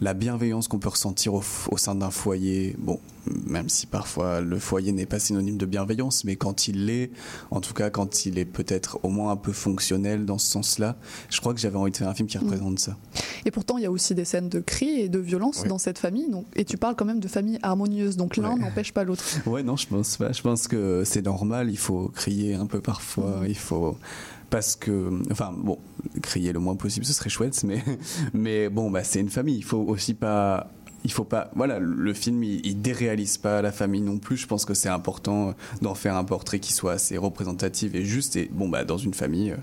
la bienveillance qu'on peut ressentir au, sein d'un foyer. Bon, même si parfois le foyer n'est pas synonyme de bienveillance, mais quand il l'est, en tout cas quand il est peut-être au moins un peu fonctionnel dans ce sens-là, je crois que j'avais envie de faire un film qui mm. représente ça.
Et pourtant, il y a aussi des scènes de cris et de violence dans cette famille, donc, et tu parles quand même de famille harmonieuse, donc l'un n'empêche pas l'autre.
Ouais, non, je pense pas. Je pense que c'est normal, il faut crier un peu parfois, mm. il faut parce que, enfin, bon, crier le moins possible, ce serait chouette, mais, [laughs] mais bon, bah, c'est une famille. Il faut aussi pas il faut pas voilà le film il, déréalise pas la famille non plus. Je pense que c'est important d'en faire un portrait qui soit assez représentatif et juste. Et bon bah dans une famille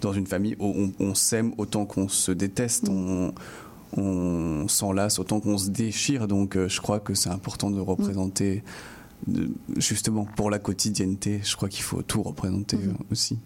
dans une famille on, on s'aime autant qu'on se déteste. On, on s'enlace autant qu'on se déchire. Donc euh, je crois que c'est important de représenter justement pour la quotidienneté, je crois qu'il faut tout représenter mhm. euh, aussi.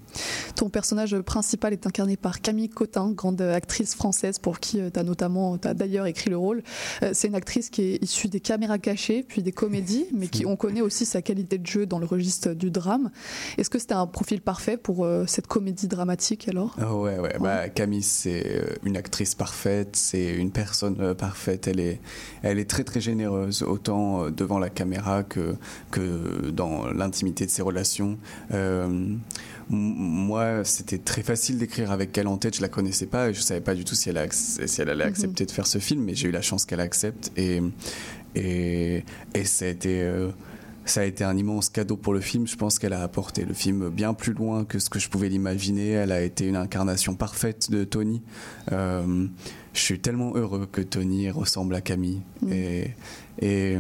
Ton personnage principal est incarné par Camille Cotin, grande actrice française pour qui euh, tu as notamment as d'ailleurs écrit le rôle. Euh, c'est une actrice qui est issue des caméras cachées puis des comédies, mais qui on connaît aussi sa qualité de jeu dans le registre du drame. Est-ce que c'était un profil parfait pour cette comédie dramatique alors?
Ah ouais, ouais, Bah, Camille c'est une actrice parfaite, c'est une personne parfaite. Elle est, elle est très très généreuse, autant devant la caméra que que dans l'intimité de ses relations. Euh, moi, c'était très facile d'écrire avec elle en tête. Je la connaissais pas et je savais pas du tout si elle, si elle allait mhm. accepter de faire ce film, mais j'ai eu la chance qu'elle accepte et et, et ça a été euh, ça a été un immense cadeau pour le film. Je pense qu'elle a apporté le film bien plus loin que ce que je pouvais l'imaginer. Elle a été une incarnation parfaite de Tony. Euh, je suis tellement heureux que Tony ressemble à Camille. Et, et,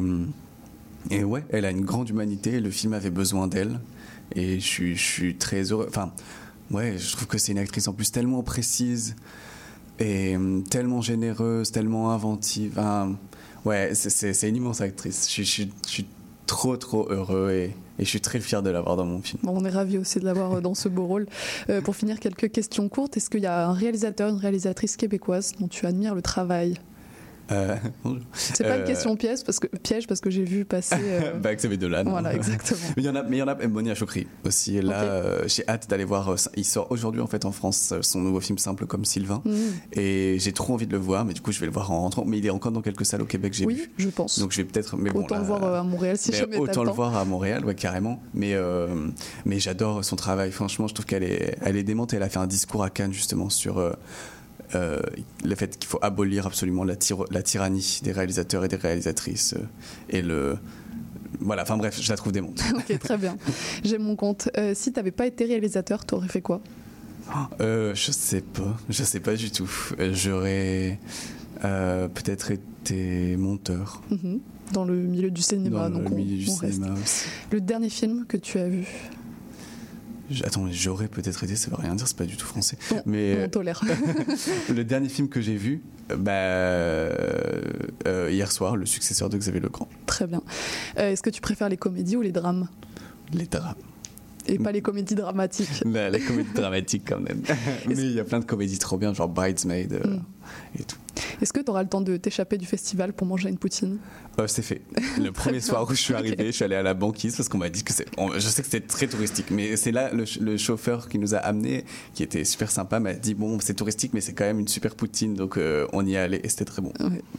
et, ouais, elle a une grande humanité. Le film avait besoin d'elle. Et je suis, très heureux. Enfin, ouais, je trouve que c'est une actrice en plus tellement précise et tellement généreuse, tellement inventive. ouais, c'est une immense actrice. Je suis trop trop heureux et, je suis très fier de l'avoir dans mon film.
on est ravis aussi de l'avoir euh, dans ce beau rôle. Euh, pour finir, quelques questions courtes. Est-ce qu'il y a un réalisateur, une réalisatrice québécoise dont tu admires le travail?
Euh, [laughs]
c'est pas une euh, question piège parce que piège parce que j'ai vu passer. Euh... [laughs]
bah, Xavier Dolan.
Voilà, [laughs] exactement.
mais il y en a, mais il y en a. Monia Chokri aussi. Et là, euh, j'ai hâte d'aller voir. il sort aujourd'hui en fait en France son nouveau film simple comme Sylvain. Mm. Et j'ai trop envie de le voir, mais du coup je vais le voir en rentrant. Mais il est encore dans quelques salles au Québec, j'ai
oui,
vu.
je pense.
Donc je vais peut-être. Mais
autant le voir à Montréal si jamais.
Autant le voir à Montréal, ouais, carrément. Mais mais j'adore son travail. Franchement, je trouve qu'elle est, elle est démente. Elle a fait un discours à Cannes justement sur euh, le fait qu'il faut abolir absolument la, la, tyrannie des réalisateurs et des réalisatrices euh, et le voilà enfin bref je la trouve démonte [laughs]
ok très bien. J'ai mon compte. Euh, si tu n'avais pas été réalisateur tu aurais fait quoi?
Je sais pas. Je sais pas du tout. J'aurais peut-être été monteur.
Mhm. dans le milieu du cinéma
dans
donc
le milieu du cinéma aussi.
le dernier film que tu as vu?
Attends, j'aurais peut-être été, ça veut rien dire, c'est pas du tout français.
mais on tolère. [laughs]
le dernier film que j'ai vu, bah, euh, hier soir, le successeur de Xavier Legrand.
Très bien. Euh, est-ce que tu préfères les comédies ou les drames?
Les drames.
Et pas les comédies dramatiques. [laughs]
Bah, les comédies dramatiques quand même. [laughs] mais il y a plein de comédies trop bien, genre Bridesmaid euh, mm. et tout.
Est-ce que tu auras le temps de t'échapper du festival pour manger une poutine?
Euh, C'est fait. Le [laughs] premier soir où je suis arrivé, je suis allé à la banquise parce qu'on m'a dit que c'est. Je sais que c'était très touristique, mais c'est là le, chauffeur qui nous a amenés, qui était super sympa, m'a dit bon, c'est touristique, mais c'est quand même une super poutine, donc euh, on y est allé et c'était très bon.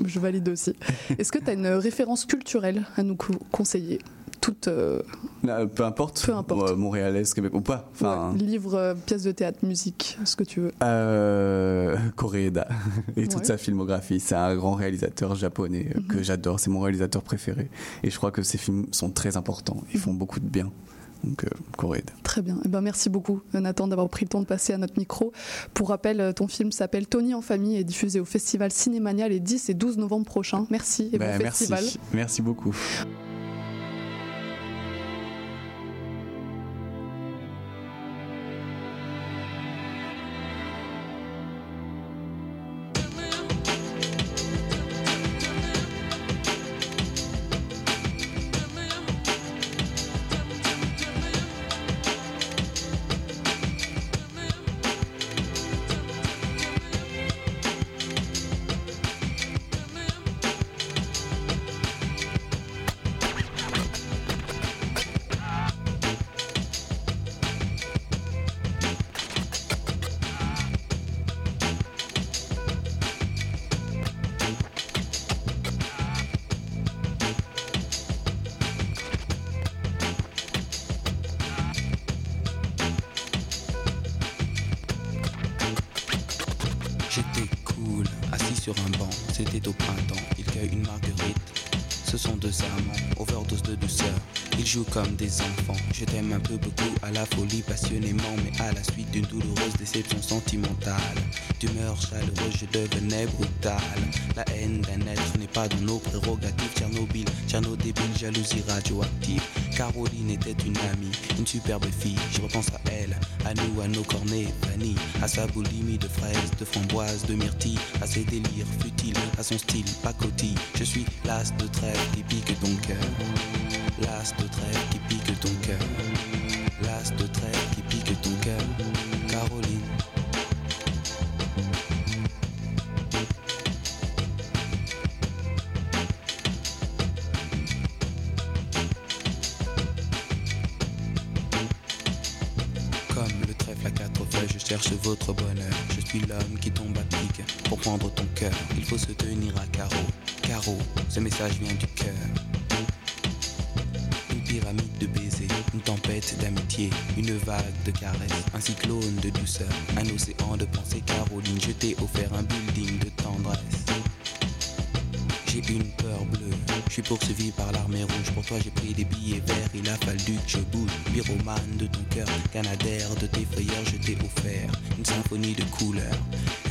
je valide aussi. [laughs] Est-ce que tu as une référence culturelle à nous conseiller? Toute. Euh,
peu importe.
Peu importe.
montréalaise, Québec ou pas.
Enfin, livre, pièce de théâtre, musique, ce que tu veux.
Euh, Koreeda [laughs] et toute sa filmographie. C'est un grand réalisateur japonais euh, que mhm. j'adore. C'est mon réalisateur préféré. Et je crois que ses films sont très importants. Ils font beaucoup de bien. Donc, euh,
Très bien. Eh ben, merci beaucoup, Nathan, d'avoir pris le temps de passer à notre micro. Pour rappel, ton film s'appelle Tony en famille et est diffusé au Festival Cinémania les 10 et 12 novembre prochains. Merci et bon ben, festival.
Merci beaucoup.
Comme des enfants. Je t'aime un peu beaucoup à la folie passionnément, mais à la suite d'une douloureuse déception sentimentale. D'humeur chaleureuse, je devenais brutal. La haine d'un être n'est pas dans nos prérogatives. Tchernobyl, Tcherno débile, jalousie radioactive. Caroline était une amie, une superbe fille. Je repense à elle, à nous, à nos cornets vanille, à sa boulimie de fraises, de framboises, de myrtilles, à ses délires futiles, à son style pacotille. Je suis l'as de trêve qui pique ton cœur. L'as de trêve qui pique ton cœur. L'as de trêve qui pique ton cœur. Caroline. Comme le trèfle à quatre feuilles, je cherche votre bonheur. Je suis l'homme qui tombe à pic. Pour prendre ton cœur, il faut se tenir à carreau. Carreau, ce message vient du offert un building de tendresse. J'ai une peur bleue, je suis poursuivi par l'armée rouge. Pour toi, j'ai pris des billets verts, il a fallu que je bouge. Pyromane de ton cœur, canadaire de tes frayeurs, je t'ai offert une symphonie de couleurs.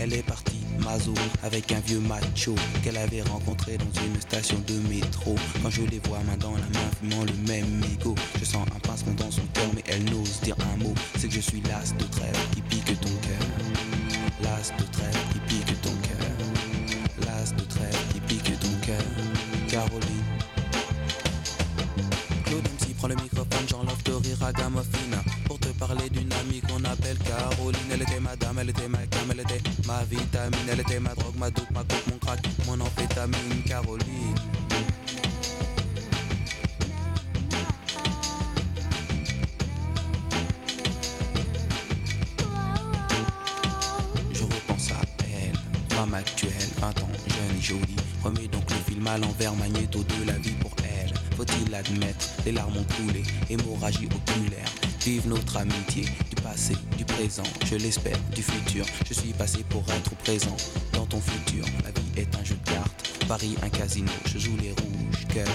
Elle est partie, Mazo, avec un vieux macho qu'elle avait rencontré dans une station de métro. Quand je les vois main dans la main, fumant le même mégot, je sens un pincement dans son cœur, mais elle n'ose dire un mot. C'est que je suis l'as de trêve qui pique ton cœur. L'as de trêve qui pique ton cœur. L'as de trêve qui pique ton cœur. Caroline. Claude MC prend le microphone, j'enlève de rire à Gamofina Pour te parler d'une amie qu'on appelle Caroline Elle était ma dame, elle était ma cam, elle était ma vitamine Elle était ma drogue, ma dope, ma coke, mon crack, mon amphétamine Caroline jeune et jolie. Remets donc le film à l'envers, magnéto de la vie pour elle. Faut-il l'admettre, les larmes ont coulé, hémorragie oculaire. Vive notre amitié, du passé, du présent, je l'espère, du futur. Je suis passé pour être présent dans ton futur. La vie est un jeu de cartes, Paris un casino, je joue les rouges, cœur,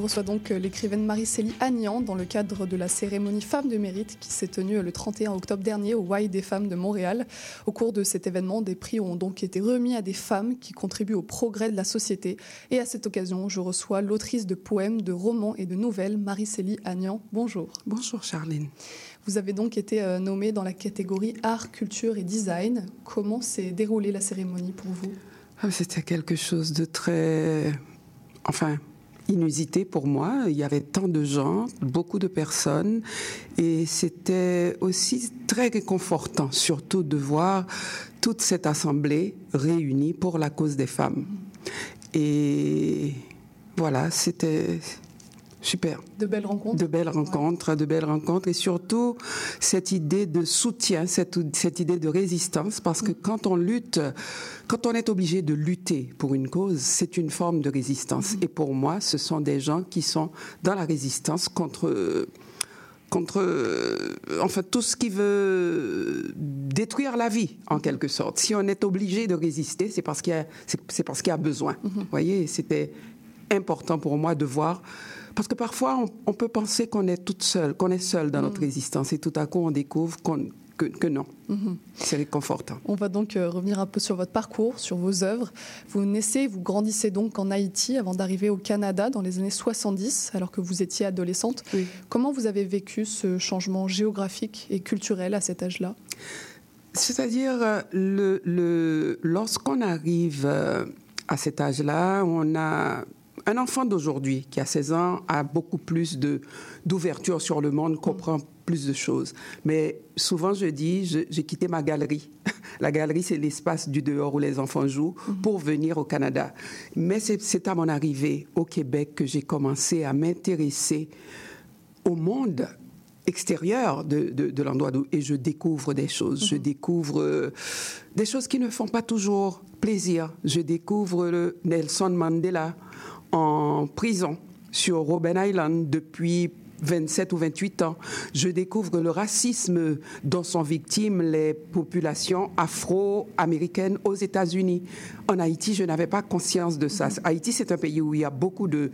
reçois donc euh, l'écrivaine Marie-Célie Agnan dans le cadre de la cérémonie Femmes de Mérite qui s'est tenue euh, le 31 octobre dernier au Y des femmes de Montréal. Au cours de cet événement, des prix ont donc été remis à des femmes qui contribuent au progrès de la société. Et à cette occasion, je reçois l'autrice de poèmes, de romans et de nouvelles, Marie-Célie Agnan. Bonjour.
Bonjour Charline.
Vous avez donc été euh, nommée dans la catégorie art, culture et design. Comment s'est déroulée la cérémonie pour vous?
Ah, C'était quelque chose de très... Enfin, inusité pour moi. Il y avait tant de gens, beaucoup de personnes, et c'était aussi très réconfortant, surtout de voir toute cette assemblée réunie pour la cause des femmes. Et voilà, c'était super.
De belles rencontres
De belles rencontres, de belles rencontres, et surtout cette idée de soutien, cette, cette idée de résistance, parce que quand on lutte, quand on est obligé de lutter pour une cause, c'est une forme de résistance. Et pour moi, ce sont des gens qui sont dans la résistance contre contre euh, enfin tout ce qui veut détruire la vie en quelque sorte. Si on est obligé de résister, c'est parce qu'il y a c'est c'est parce qu'il y a besoin. Vous voyez, c'était important pour moi de voir parce que parfois on, on peut penser qu'on est toute seule, qu'on est seule dans notre résistance et tout à coup on découvre qu'on que, que non. C'est réconfortant.
On va donc euh, revenir un peu sur votre parcours, sur vos œuvres. Vous naissez, vous grandissez donc en Haïti avant d'arriver au Canada dans les années 70, alors que vous étiez adolescente.
Oui.
Comment vous avez vécu ce changement géographique et culturel à cet âge-là?
C'est-à-dire, euh, le, le, lorsqu'on arrive euh, à cet âge-là, on a un enfant d'aujourd'hui qui a 16 ans a beaucoup plus d'ouverture sur le monde, comprend plus de choses. Mais souvent, je dis, j'ai quitté ma galerie. [laughs] La galerie, c'est l'espace du dehors où les enfants jouent pour venir au Canada. Mais c'est à mon arrivée au Québec que j'ai commencé à m'intéresser au monde extérieur de, l'endroit d'où et je découvre des choses. Je découvre euh, des choses qui ne font pas toujours plaisir. Je découvre le Nelson Mandela en prison sur Robben Island depuis 27 ou 28 ans. Je découvre le racisme dont sont victimes les populations afro-américaines aux États-Unis. En Haïti, je n'avais pas conscience de ça. Haïti, c'est un pays où il y a beaucoup de-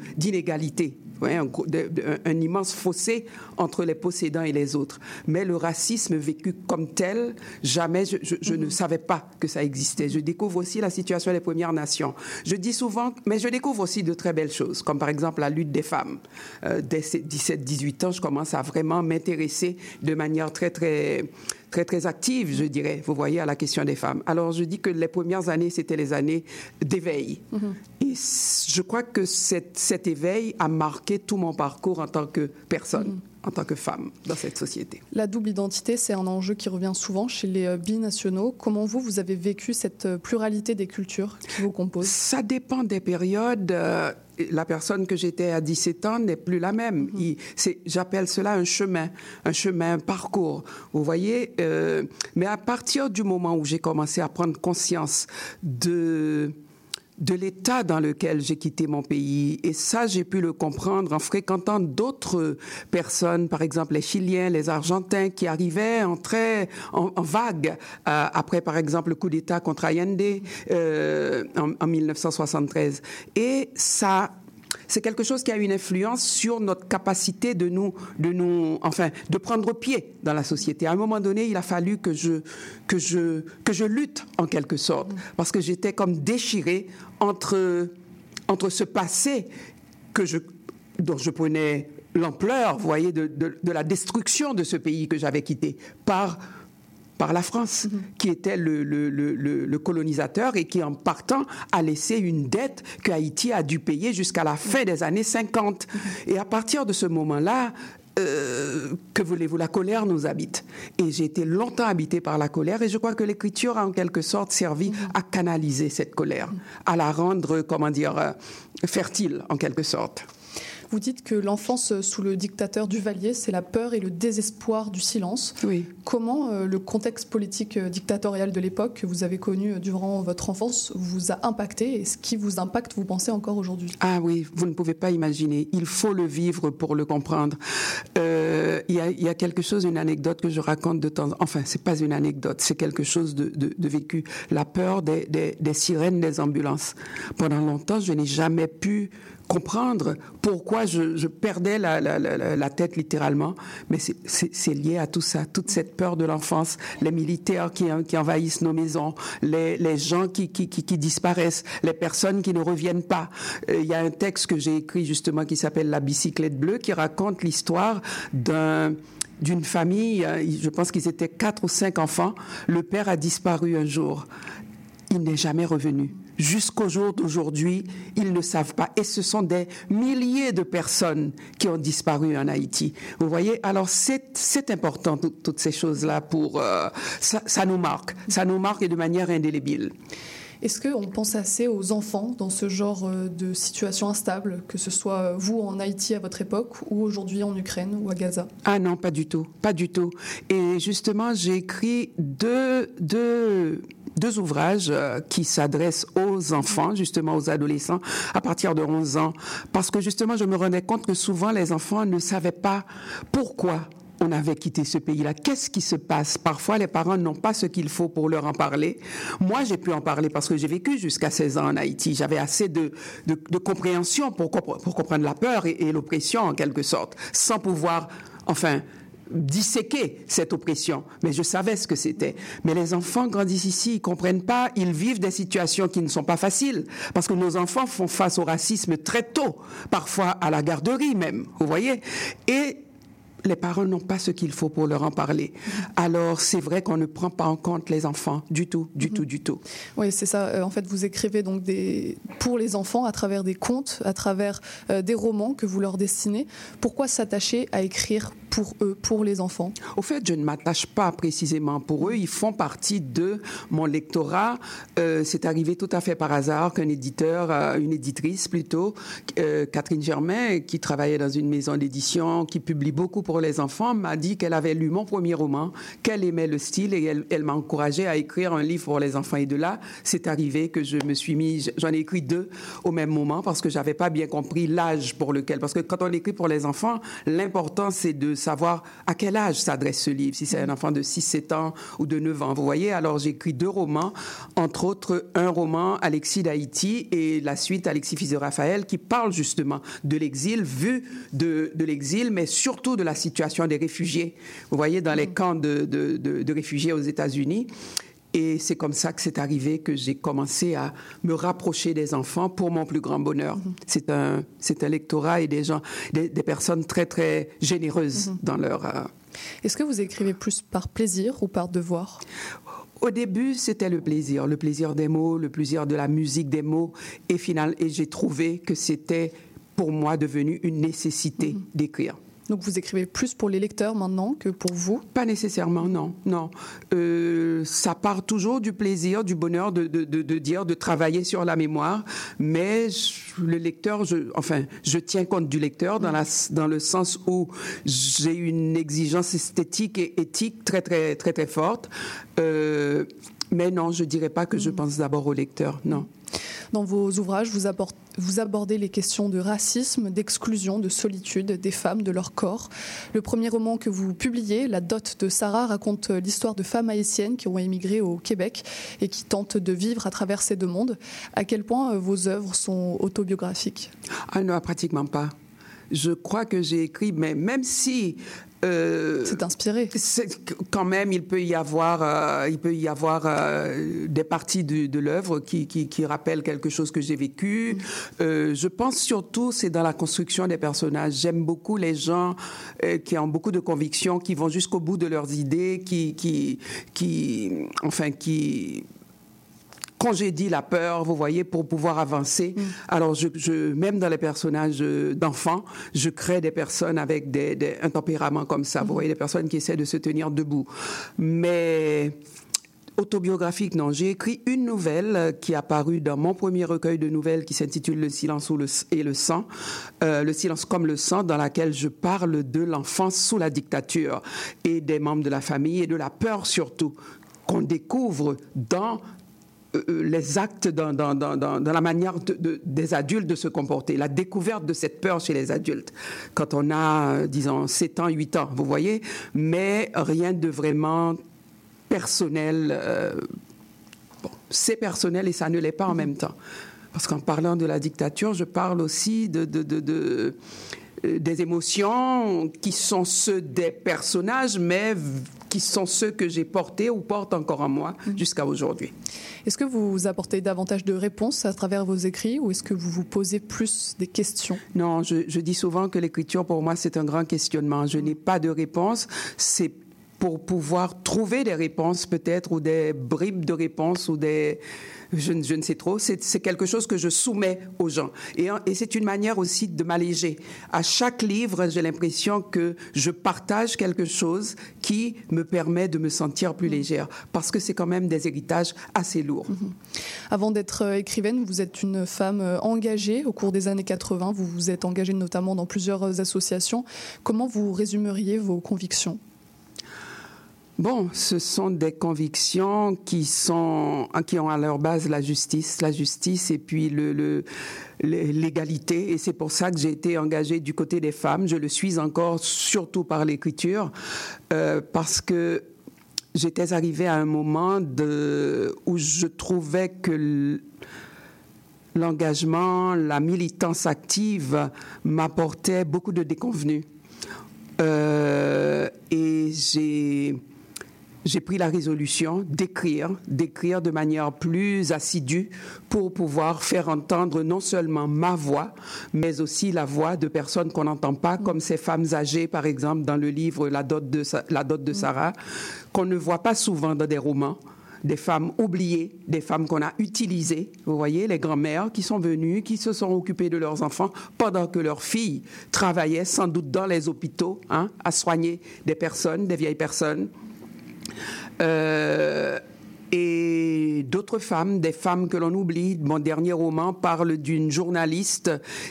d'inégalités un, un, immense fossé entre les possédants et les autres. Mais le racisme vécu comme tel, jamais je, ne savais pas que ça existait. Je découvre aussi la situation des Premières Nations. Je dis souvent, mais je découvre aussi de très belles choses, comme par exemple la lutte des femmes. Euh, dès 17-18 ans, je commence à vraiment m'intéresser de manière très, très très, très active, je dirais, vous voyez, à la question des femmes. Alors, je dis que les premières années, c'était les années d'éveil. Mhm. Et je crois que cet éveil a marqué tout mon parcours en tant que personne. Mhm. En tant que femme dans cette société.
La double identité, c'est un enjeu qui revient souvent chez les euh, binationaux. Comment vous, vous avez vécu cette euh, pluralité des cultures qui vous composent?
Ça dépend des périodes. Euh, la personne que j'étais à 17 ans n'est plus la même. Mhm. J'appelle cela un chemin, un chemin, un parcours. Vous voyez, euh, mais à partir du moment où j'ai commencé à prendre conscience de de l'état dans lequel j'ai quitté mon pays. Et ça, j'ai pu le comprendre en fréquentant d'autres personnes, par exemple les Chiliens, les Argentins, qui arrivaient en très en, vague euh, après, par exemple, le coup d'État contre Allende euh, en, en 1973. Et ça c'est quelque chose qui a une influence sur notre capacité de nous, de nous, enfin, de prendre pied dans la société. À un moment donné, il a fallu que je, que je, que je lutte en quelque sorte, parce que j'étais comme déchirée entre, entre ce passé que je, dont je prenais l'ampleur, vous voyez, de, de, de, la destruction de ce pays que j'avais quitté par par la France, mhm. qui était le, le, le, colonisateur et qui, en partant, a laissé une dette que Haïti a dû payer jusqu'à la fin des années 50. Mhm. Et à partir de ce moment-là, euh, que voulez-vous, la colère nous habite. Et j'ai été longtemps habité par la colère et je crois que l'écriture a en quelque sorte servi mhm. à canaliser cette colère, à la rendre, comment dire, euh, fertile en quelque sorte.
Vous dites que l'enfance sous le dictateur Duvalier, c'est la peur et le désespoir du silence.
Oui.
Comment euh, le contexte politique euh, dictatorial de l'époque que vous avez connu euh, durant votre enfance vous a impacté et ce qui vous impacte, vous pensez encore aujourd'hui?
Ah oui, vous ne pouvez pas imaginer. Il faut le vivre pour le comprendre. Il y, a, quelque chose, une anecdote que je raconte de temps. Enfin, c'est pas une anecdote, c'est quelque chose de, vécu. La peur des, des sirènes des ambulances. Pendant longtemps, je n'ai jamais pu comprendre pourquoi je, perdais la, tête littéralement. Mais c'est lié à tout ça, toute cette peur de l'enfance, les militaires qui, envahissent nos maisons, les, gens qui, disparaissent, les personnes qui ne reviennent pas. Euh, il y a un texte que j'ai écrit justement qui s'appelle La bicyclette bleue qui raconte l'histoire d'un d'une famille, euh, je pense qu'ils étaient quatre ou cinq enfants. Le père a disparu un jour. Il n'est jamais revenu jusqu'au jour d'aujourd'hui, ils ne savent pas. Et ce sont des milliers de personnes qui ont disparu en Haïti. Vous voyez, alors c'est important, toutes ces choses-là, pour... Euh, ça, ça nous marque, ça nous marque et de manière indélébile.
Est-ce qu'on pense assez aux enfants dans ce genre euh, de situation instable, que ce soit euh, vous en Haïti à votre époque ou aujourd'hui en Ukraine ou à Gaza?
Ah non, pas du tout, pas du tout. Et justement, j'ai écrit deux, deux, deux ouvrages euh, qui s'adressent aux enfants, justement aux adolescents, à partir de 11 ans, parce que justement, je me rendais compte que souvent les enfants ne savaient pas pourquoi on avait quitté ce pays-là. Qu'est-ce qui se passe? Parfois, les parents n'ont pas ce qu'il faut pour leur en parler. Moi, j'ai pu en parler parce que j'ai vécu jusqu'à 16 ans en Haïti. J'avais assez de, de, compréhension pour, pour comprendre la peur et, et l'oppression, en quelque sorte, sans pouvoir, enfin, disséquer cette oppression, mais je savais ce que c'était. Mais les enfants grandissent ici, ils comprennent pas, ils vivent des situations qui ne sont pas faciles, parce que nos enfants font face au racisme très tôt, parfois à la garderie même, vous voyez? Et les parents n'ont pas ce qu'il faut pour leur en parler. Alors, c'est vrai qu'on ne prend pas en compte les enfants du tout, du tout, du tout.
Oui, c'est ça. Euh, en fait, vous écrivez donc des... pour les enfants à travers des contes, à travers euh, des romans que vous leur destinez. Pourquoi s'attacher à écrire pour eux, pour les enfants?
Au fait, je ne m'attache pas précisément pour eux. Ils font partie de mon lectorat. Euh, c'est arrivé tout à fait par hasard qu'un éditeur, une éditrice plutôt, Catherine Germain, qui travaillait dans une maison d'édition, qui publie beaucoup pour les enfants m'a dit qu'elle avait lu mon premier roman, qu'elle aimait le style et elle, m'a encouragé à écrire un livre pour les enfants. Et de là, c'est arrivé que je me suis mis, j'en ai écrit deux au même moment parce que j'avais pas bien compris l'âge pour lequel. Parce que quand on écrit pour les enfants, l'important c'est de savoir à quel âge s'adresse ce livre. Si c'est un enfant de 6, 7 ans ou de 9 ans. Vous voyez, alors j'ai écrit deux romans, entre autres un roman Alexis d'Haïti et la suite Alexis fils de Raphaël qui parle justement de l'exil, vu de, de l'exil, mais surtout de la situation des réfugiés. Vous voyez, dans les camps de, de, de, de réfugiés aux États-Unis. Et c'est comme ça que c'est arrivé que j'ai commencé à me rapprocher des enfants pour mon plus grand bonheur. C'est un, c'est un lectorat et des gens, des, des personnes très très généreuses dans leur. euh,
Est-ce que vous écrivez plus par plaisir ou par devoir?
Au début, c'était le plaisir, le plaisir des mots, le plaisir de la musique des mots, et final, et j'ai trouvé que c'était pour moi devenu une nécessité d'écrire.
Donc vous écrivez plus pour les lecteurs maintenant que pour vous?
Pas nécessairement, non, non. Euh, ça part toujours du plaisir, du bonheur de, de, de, dire, de travailler sur la mémoire, mais je- le lecteur, je, enfin, je tiens compte du lecteur dans, la, dans le sens où j'ai une exigence esthétique et éthique très, très, très, très forte. Euh, mais non, je dirais pas que je pense d'abord au lecteur, non.
Dans vos ouvrages, vous, abordez les questions de racisme, d'exclusion, de solitude des femmes, de leur corps. Le premier roman que vous publiez, La dot de Sarah, raconte l'histoire de femmes haïtiennes qui ont émigré au Québec et qui tentent de vivre à travers ces deux mondes. À quel point euh, vos œuvres sont autobiographiques?
Ah non, pratiquement pas. Je crois que j'ai écrit, mais même si euh,
C'est inspiré.
quand même, il peut y avoir, euh, il peut y avoir euh, des parties de, de l'œuvre qui, qui, qui rappellent quelque chose que j'ai vécu. Euh, je pense surtout, c'est dans la construction des personnages. J'aime beaucoup les gens qui ont beaucoup de convictions, qui vont jusqu'au bout de leurs idées, qui, qui, qui, enfin, qui congédie la peur, vous voyez, pour pouvoir avancer. Alors, je, je, même dans les personnages euh, d'enfants, je crée des personnes avec des, des- un tempérament comme ça, vous voyez, des personnes qui essaient de se tenir debout. Mais autobiographique, non. J'ai écrit une nouvelle qui est apparue dans mon premier recueil de nouvelles qui s'intitule Le silence ou le, et le sang, euh, Le silence comme le sang, dans laquelle je parle de l'enfance sous la dictature et des membres de la famille et de la peur surtout qu'on découvre dans les actes dans, dans, dans, dans, la manière de- de- des adultes de se comporter, la découverte de cette peur chez les adultes, quand on a, euh, disons, 7 ans, 8 ans, vous voyez, mais rien de vraiment personnel. euh, c'est personnel et ça ne l'est pas en même temps. Parce qu'en parlant de la dictature, je parle aussi de, de, de, de- euh, des émotions qui sont ceux des personnages, mais qui sont ceux que j'ai portés ou porte encore en moi jusqu'à aujourd'hui.
Est-ce que vous apportez davantage de réponses à travers vos écrits ou est-ce que vous vous posez plus des questions?
Non, je, je dis souvent que l'écriture, pour moi, c'est un grand questionnement. Je n'ai pas de réponse. C'est pour pouvoir trouver des réponses, peut-être, ou des bribes de réponses, ou des... Je, ne- je ne sais trop. C'est quelque chose que je soumets aux gens. Et, c'est une manière aussi de m'alléger. À chaque livre, j'ai l'impression que je partage quelque chose qui me permet de me sentir plus légère. Parce que c'est quand même des héritages assez lourds.
Avant d'être euh, écrivaine, vous êtes une femme euh, engagée. Au cours des années 80, vous vous êtes engagée notamment dans plusieurs euh, associations. Comment vous résumeriez vos convictions?
Bon, ce sont des convictions qui sont qui ont à leur base la justice, la justice et puis l'égalité. Et c'est pour ça que j'ai été engagée du côté des femmes. Je le suis encore, surtout par l'écriture, euh, parce que j'étais arrivée à un moment où je trouvais que l'engagement, la militance active m'apportait beaucoup de déconvenues. Euh, et j'ai j'ai pris la résolution d'écrire, d'écrire de manière plus assidue pour pouvoir faire entendre non seulement ma voix, mais aussi la voix de personnes qu'on n'entend pas, comme ces femmes âgées, par exemple, dans le livre La dot de, Sa- La dot de Sarah, qu'on ne voit pas souvent dans des romans des femmes oubliées, des femmes qu'on a utilisées, vous voyez, les grands-mères qui sont venues, qui se sont occupées de leurs enfants pendant que leurs filles travaillaient sans doute dans les hôpitaux hein, à soigner des personnes, des vieilles personnes. Euh, et d'autres femmes, des femmes que l'on oublie. Mon dernier roman parle d'une journaliste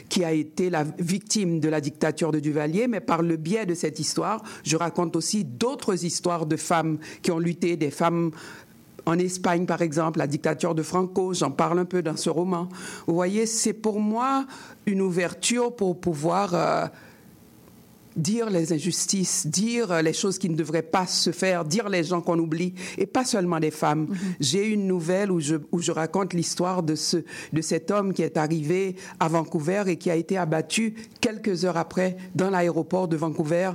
qui a été la victime de la dictature de Duvalier, mais par le biais de cette histoire, je raconte aussi d'autres histoires de femmes qui ont lutté, des femmes en Espagne, par exemple, la dictature de Franco, j'en parle un peu dans ce roman. Vous voyez, c'est pour moi une ouverture pour pouvoir euh, dire les injustices, dire les choses qui ne devraient pas se faire, dire les gens qu'on oublie, et pas seulement les femmes. Mm-hmm. J'ai une nouvelle où je, où je raconte l'histoire de, ce, de cet homme qui est arrivé à Vancouver et qui a été abattu quelques heures après dans l'aéroport de Vancouver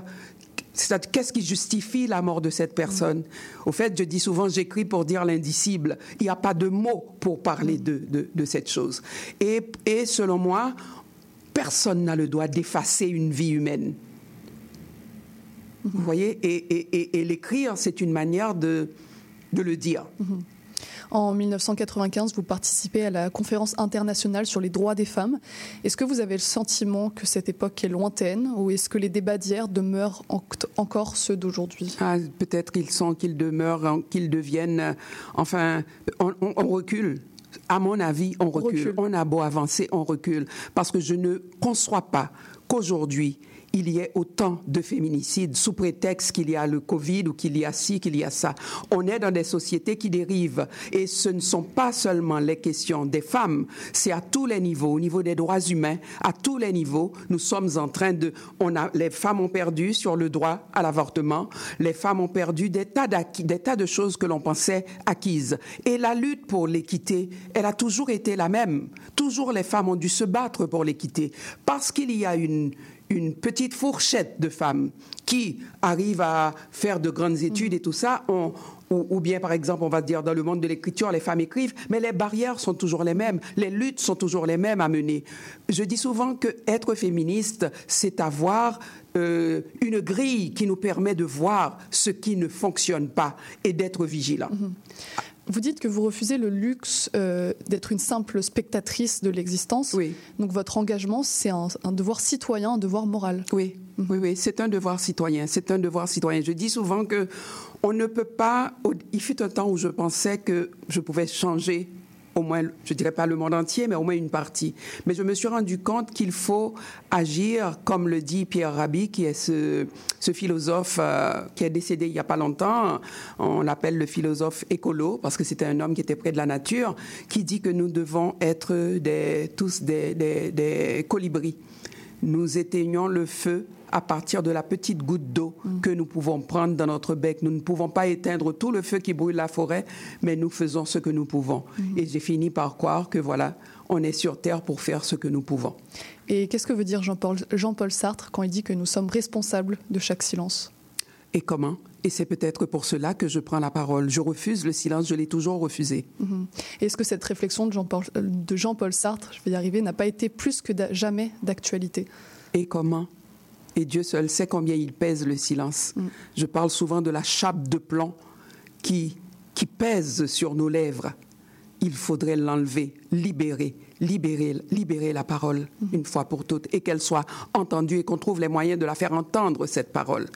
Qu'est-ce qui justifie la mort de cette personne? Au fait, je dis souvent, j'écris pour dire l'indicible. Il n'y a pas de mots pour parler de, de, cette chose. Et, et, selon moi, personne n'a le droit d'effacer une vie humaine. Vous voyez Et, et, et l'écrire, c'est une manière de, de le dire.
Mm-hmm. En 1995, vous participez à la conférence internationale sur les droits des femmes. Est-ce que vous avez le sentiment que cette époque est lointaine ou est-ce que les débats d'hier demeurent encore ceux d'aujourd'hui?
Ah, Peut-être qu'ils sont, qu'ils demeurent, qu'ils deviennent. Enfin, on, recule à mon avis, on recule. On a beau avancer, on recule. Parce que je ne conçois pas qu'aujourd'hui, il y ait autant de féminicides sous prétexte qu'il y a le Covid ou qu'il y a ci, qu'il y a ça. On est dans des sociétés qui dérivent et ce ne sont pas seulement les questions des femmes, c'est à tous les niveaux, au niveau des droits humains, à tous les niveaux, nous sommes en train de, les femmes ont perdu sur le droit à l'avortement, les femmes ont perdu des tas de choses que l'on pensait acquises. Et la lutte pour l'équité, elle a toujours été la même. Toujours les femmes ont dû se battre pour l'équité parce qu'il y a une, une petite fourchette de femmes qui arrivent à faire de grandes études et tout ça, ou, bien par exemple, on va dire dans le monde de l'écriture, les femmes écrivent, mais les barrières sont toujours les mêmes, les luttes sont toujours les mêmes à mener. Je dis souvent que être féministe, c'est avoir euh, une grille qui nous permet de voir ce qui ne fonctionne pas et d'être vigilant. Mm-hmm.
Vous dites que vous refusez le luxe euh, d'être une simple spectatrice de l'existence.
Oui.
Donc votre engagement, c'est un, devoir citoyen, un devoir moral.
Oui, mhm. oui, oui, c'est un devoir citoyen. C'est un devoir citoyen. Je dis souvent que on ne peut pas. Il fut un temps où je pensais que je pouvais changer au moins, je dirais pas le monde entier, mais au moins une partie. Mais je me suis rendu compte qu'il faut agir, comme le dit Pierre Rabhi, qui est ce, ce philosophe euh, qui est décédé il y a pas longtemps. On l'appelle le philosophe écolo, parce que c'était un homme qui était près de la nature, qui dit que nous devons être tous des colibris. Nous éteignons le feu à partir de la petite goutte d'eau mm. que nous pouvons prendre dans notre bec. Nous ne pouvons pas éteindre tout le feu qui brûle la forêt, mais nous faisons ce que nous pouvons. Mm. Et j'ai fini par croire que voilà, on est sur Terre pour faire ce que nous pouvons.
Et qu'est-ce que veut dire Jean-Paul Jean Sartre quand il dit que nous sommes responsables de chaque silence?
Et comment et c'est peut-être pour cela que je prends la parole. Je refuse le silence, je l'ai toujours refusé.
Mm-hmm. Est-ce que cette réflexion de Jean-Paul Jean Sartre, je vais y arriver, n'a pas été plus que jamais d'actualité?
Et comment? Et Dieu seul sait combien il pèse le silence. Mm. Je parle souvent de la chape de plomb qui, qui pèse sur nos lèvres. Il faudrait l'enlever, libérer, libérer, libérer la parole mm. une fois pour toutes et qu'elle soit entendue et qu'on trouve les moyens de la faire entendre, cette parole.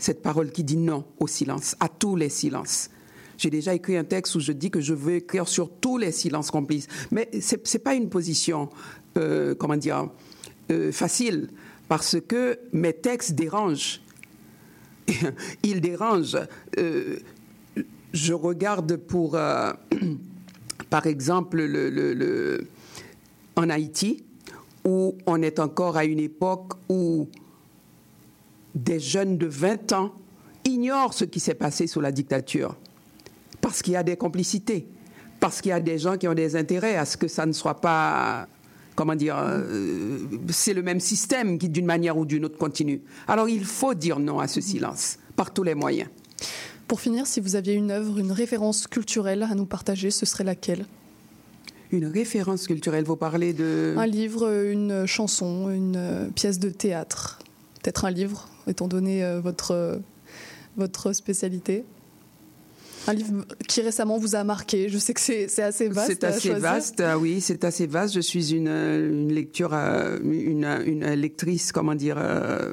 Cette parole qui dit non au silence, à tous les silences. J'ai déjà écrit un texte où je dis que je veux écrire sur tous les silences complices. Mais ce n'est pas une position, euh, comment dire, euh, facile parce que mes textes dérangent. [laughs] Ils dérangent. Euh, je regarde pour, [clears throat] par exemple, le, en Haïti, où on est encore à une époque où des jeunes de 20 ans ignorent ce qui s'est passé sous la dictature, parce qu'il y a des complicités, parce qu'il y a des gens qui ont des intérêts à ce que ça ne soit pas comment dire, euh, c'est le même système qui, d'une manière ou d'une autre, continue. Alors il faut dire non à ce silence, par tous les moyens.
Pour finir, si vous aviez une œuvre, une référence culturelle à nous partager, ce serait laquelle?
Une référence culturelle, vous parlez de...
Un livre, une chanson, une pièce de théâtre. Peut-être un livre, étant donné euh, votre, votre spécialité Un livre qui récemment vous a marqué. Je sais que c'est assez vaste.
C'est assez vaste, ah oui, c'est assez vaste. Je suis une, une lecture, euh, une, une, lectrice, comment dire, euh,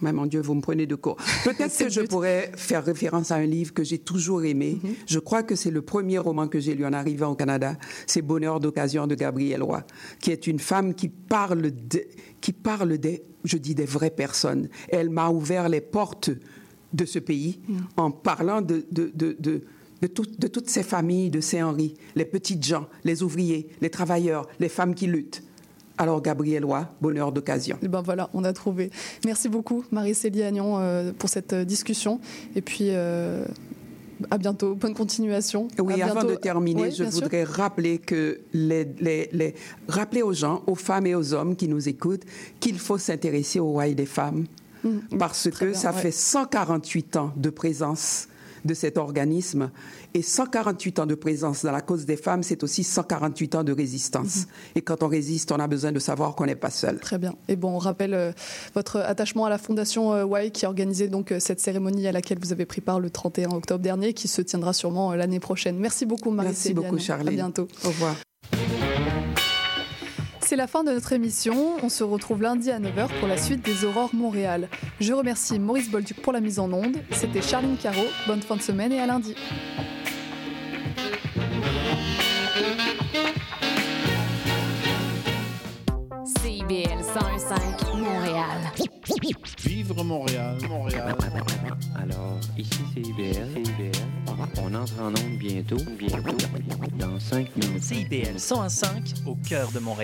mais mon Dieu, vous me prenez de court. [laughs] Peut-être que je pourrais faire référence à un livre que j'ai toujours aimé. Mm -hmm. Je crois que c'est le premier roman que j'ai lu en arrivant au Canada. C'est Bonheur d'occasion de Gabrielle Roy, qui est une femme qui parle, de, qui parle des, je dis, des vraies personnes. Elle m'a ouvert les portes de ce pays mm. en parlant de, de, de, de de, tout, de, toutes ces familles de Saint-Henri, les petites gens, les ouvriers, les travailleurs, les femmes qui luttent. Alors, Gabriel Roy, bonheur d'occasion.
Et ben voilà, on a trouvé. Merci beaucoup, Marie-Célie Agnon, euh, pour cette discussion. Et puis, euh, à bientôt. Bonne continuation.
Oui,
à
avant
bientôt.
de terminer, je
sûr.
voudrais rappeler que les, les, les, rappeler aux gens, aux femmes et aux hommes qui nous écoutent, qu'il faut s'intéresser au roi des femmes.
Mmh,
parce que
bien,
ça
ouais.
fait 148 ans de présence de cet organisme. Et 148 ans de présence dans la cause des femmes, c'est aussi 148 ans de résistance.
Mhm.
Et quand on résiste, on a besoin de savoir qu'on n'est pas seul.
Très bien. Et bon, on rappelle euh, votre attachement à la Fondation euh, Y qui a organisé donc euh, cette cérémonie à laquelle vous avez pris part le 31 octobre dernier, qui se tiendra sûrement euh, l'année prochaine. Merci beaucoup, marie
Merci beaucoup, Charlie.
À bientôt.
Au revoir.
C'est la fin de notre émission. On se retrouve lundi à 9h pour la suite des Aurores Montréal. Je remercie Maurice Bolduc pour la mise en onde. C'était Charline Caro. Bonne fin de semaine et à lundi.
CIBL 101.5 Montréal.
Vivre Montréal, Montréal.
Alors, ici c'est IBL. On entre en onde bientôt. Bientôt. Dans 5 minutes.
CIBL 101.5 au cœur de Montréal.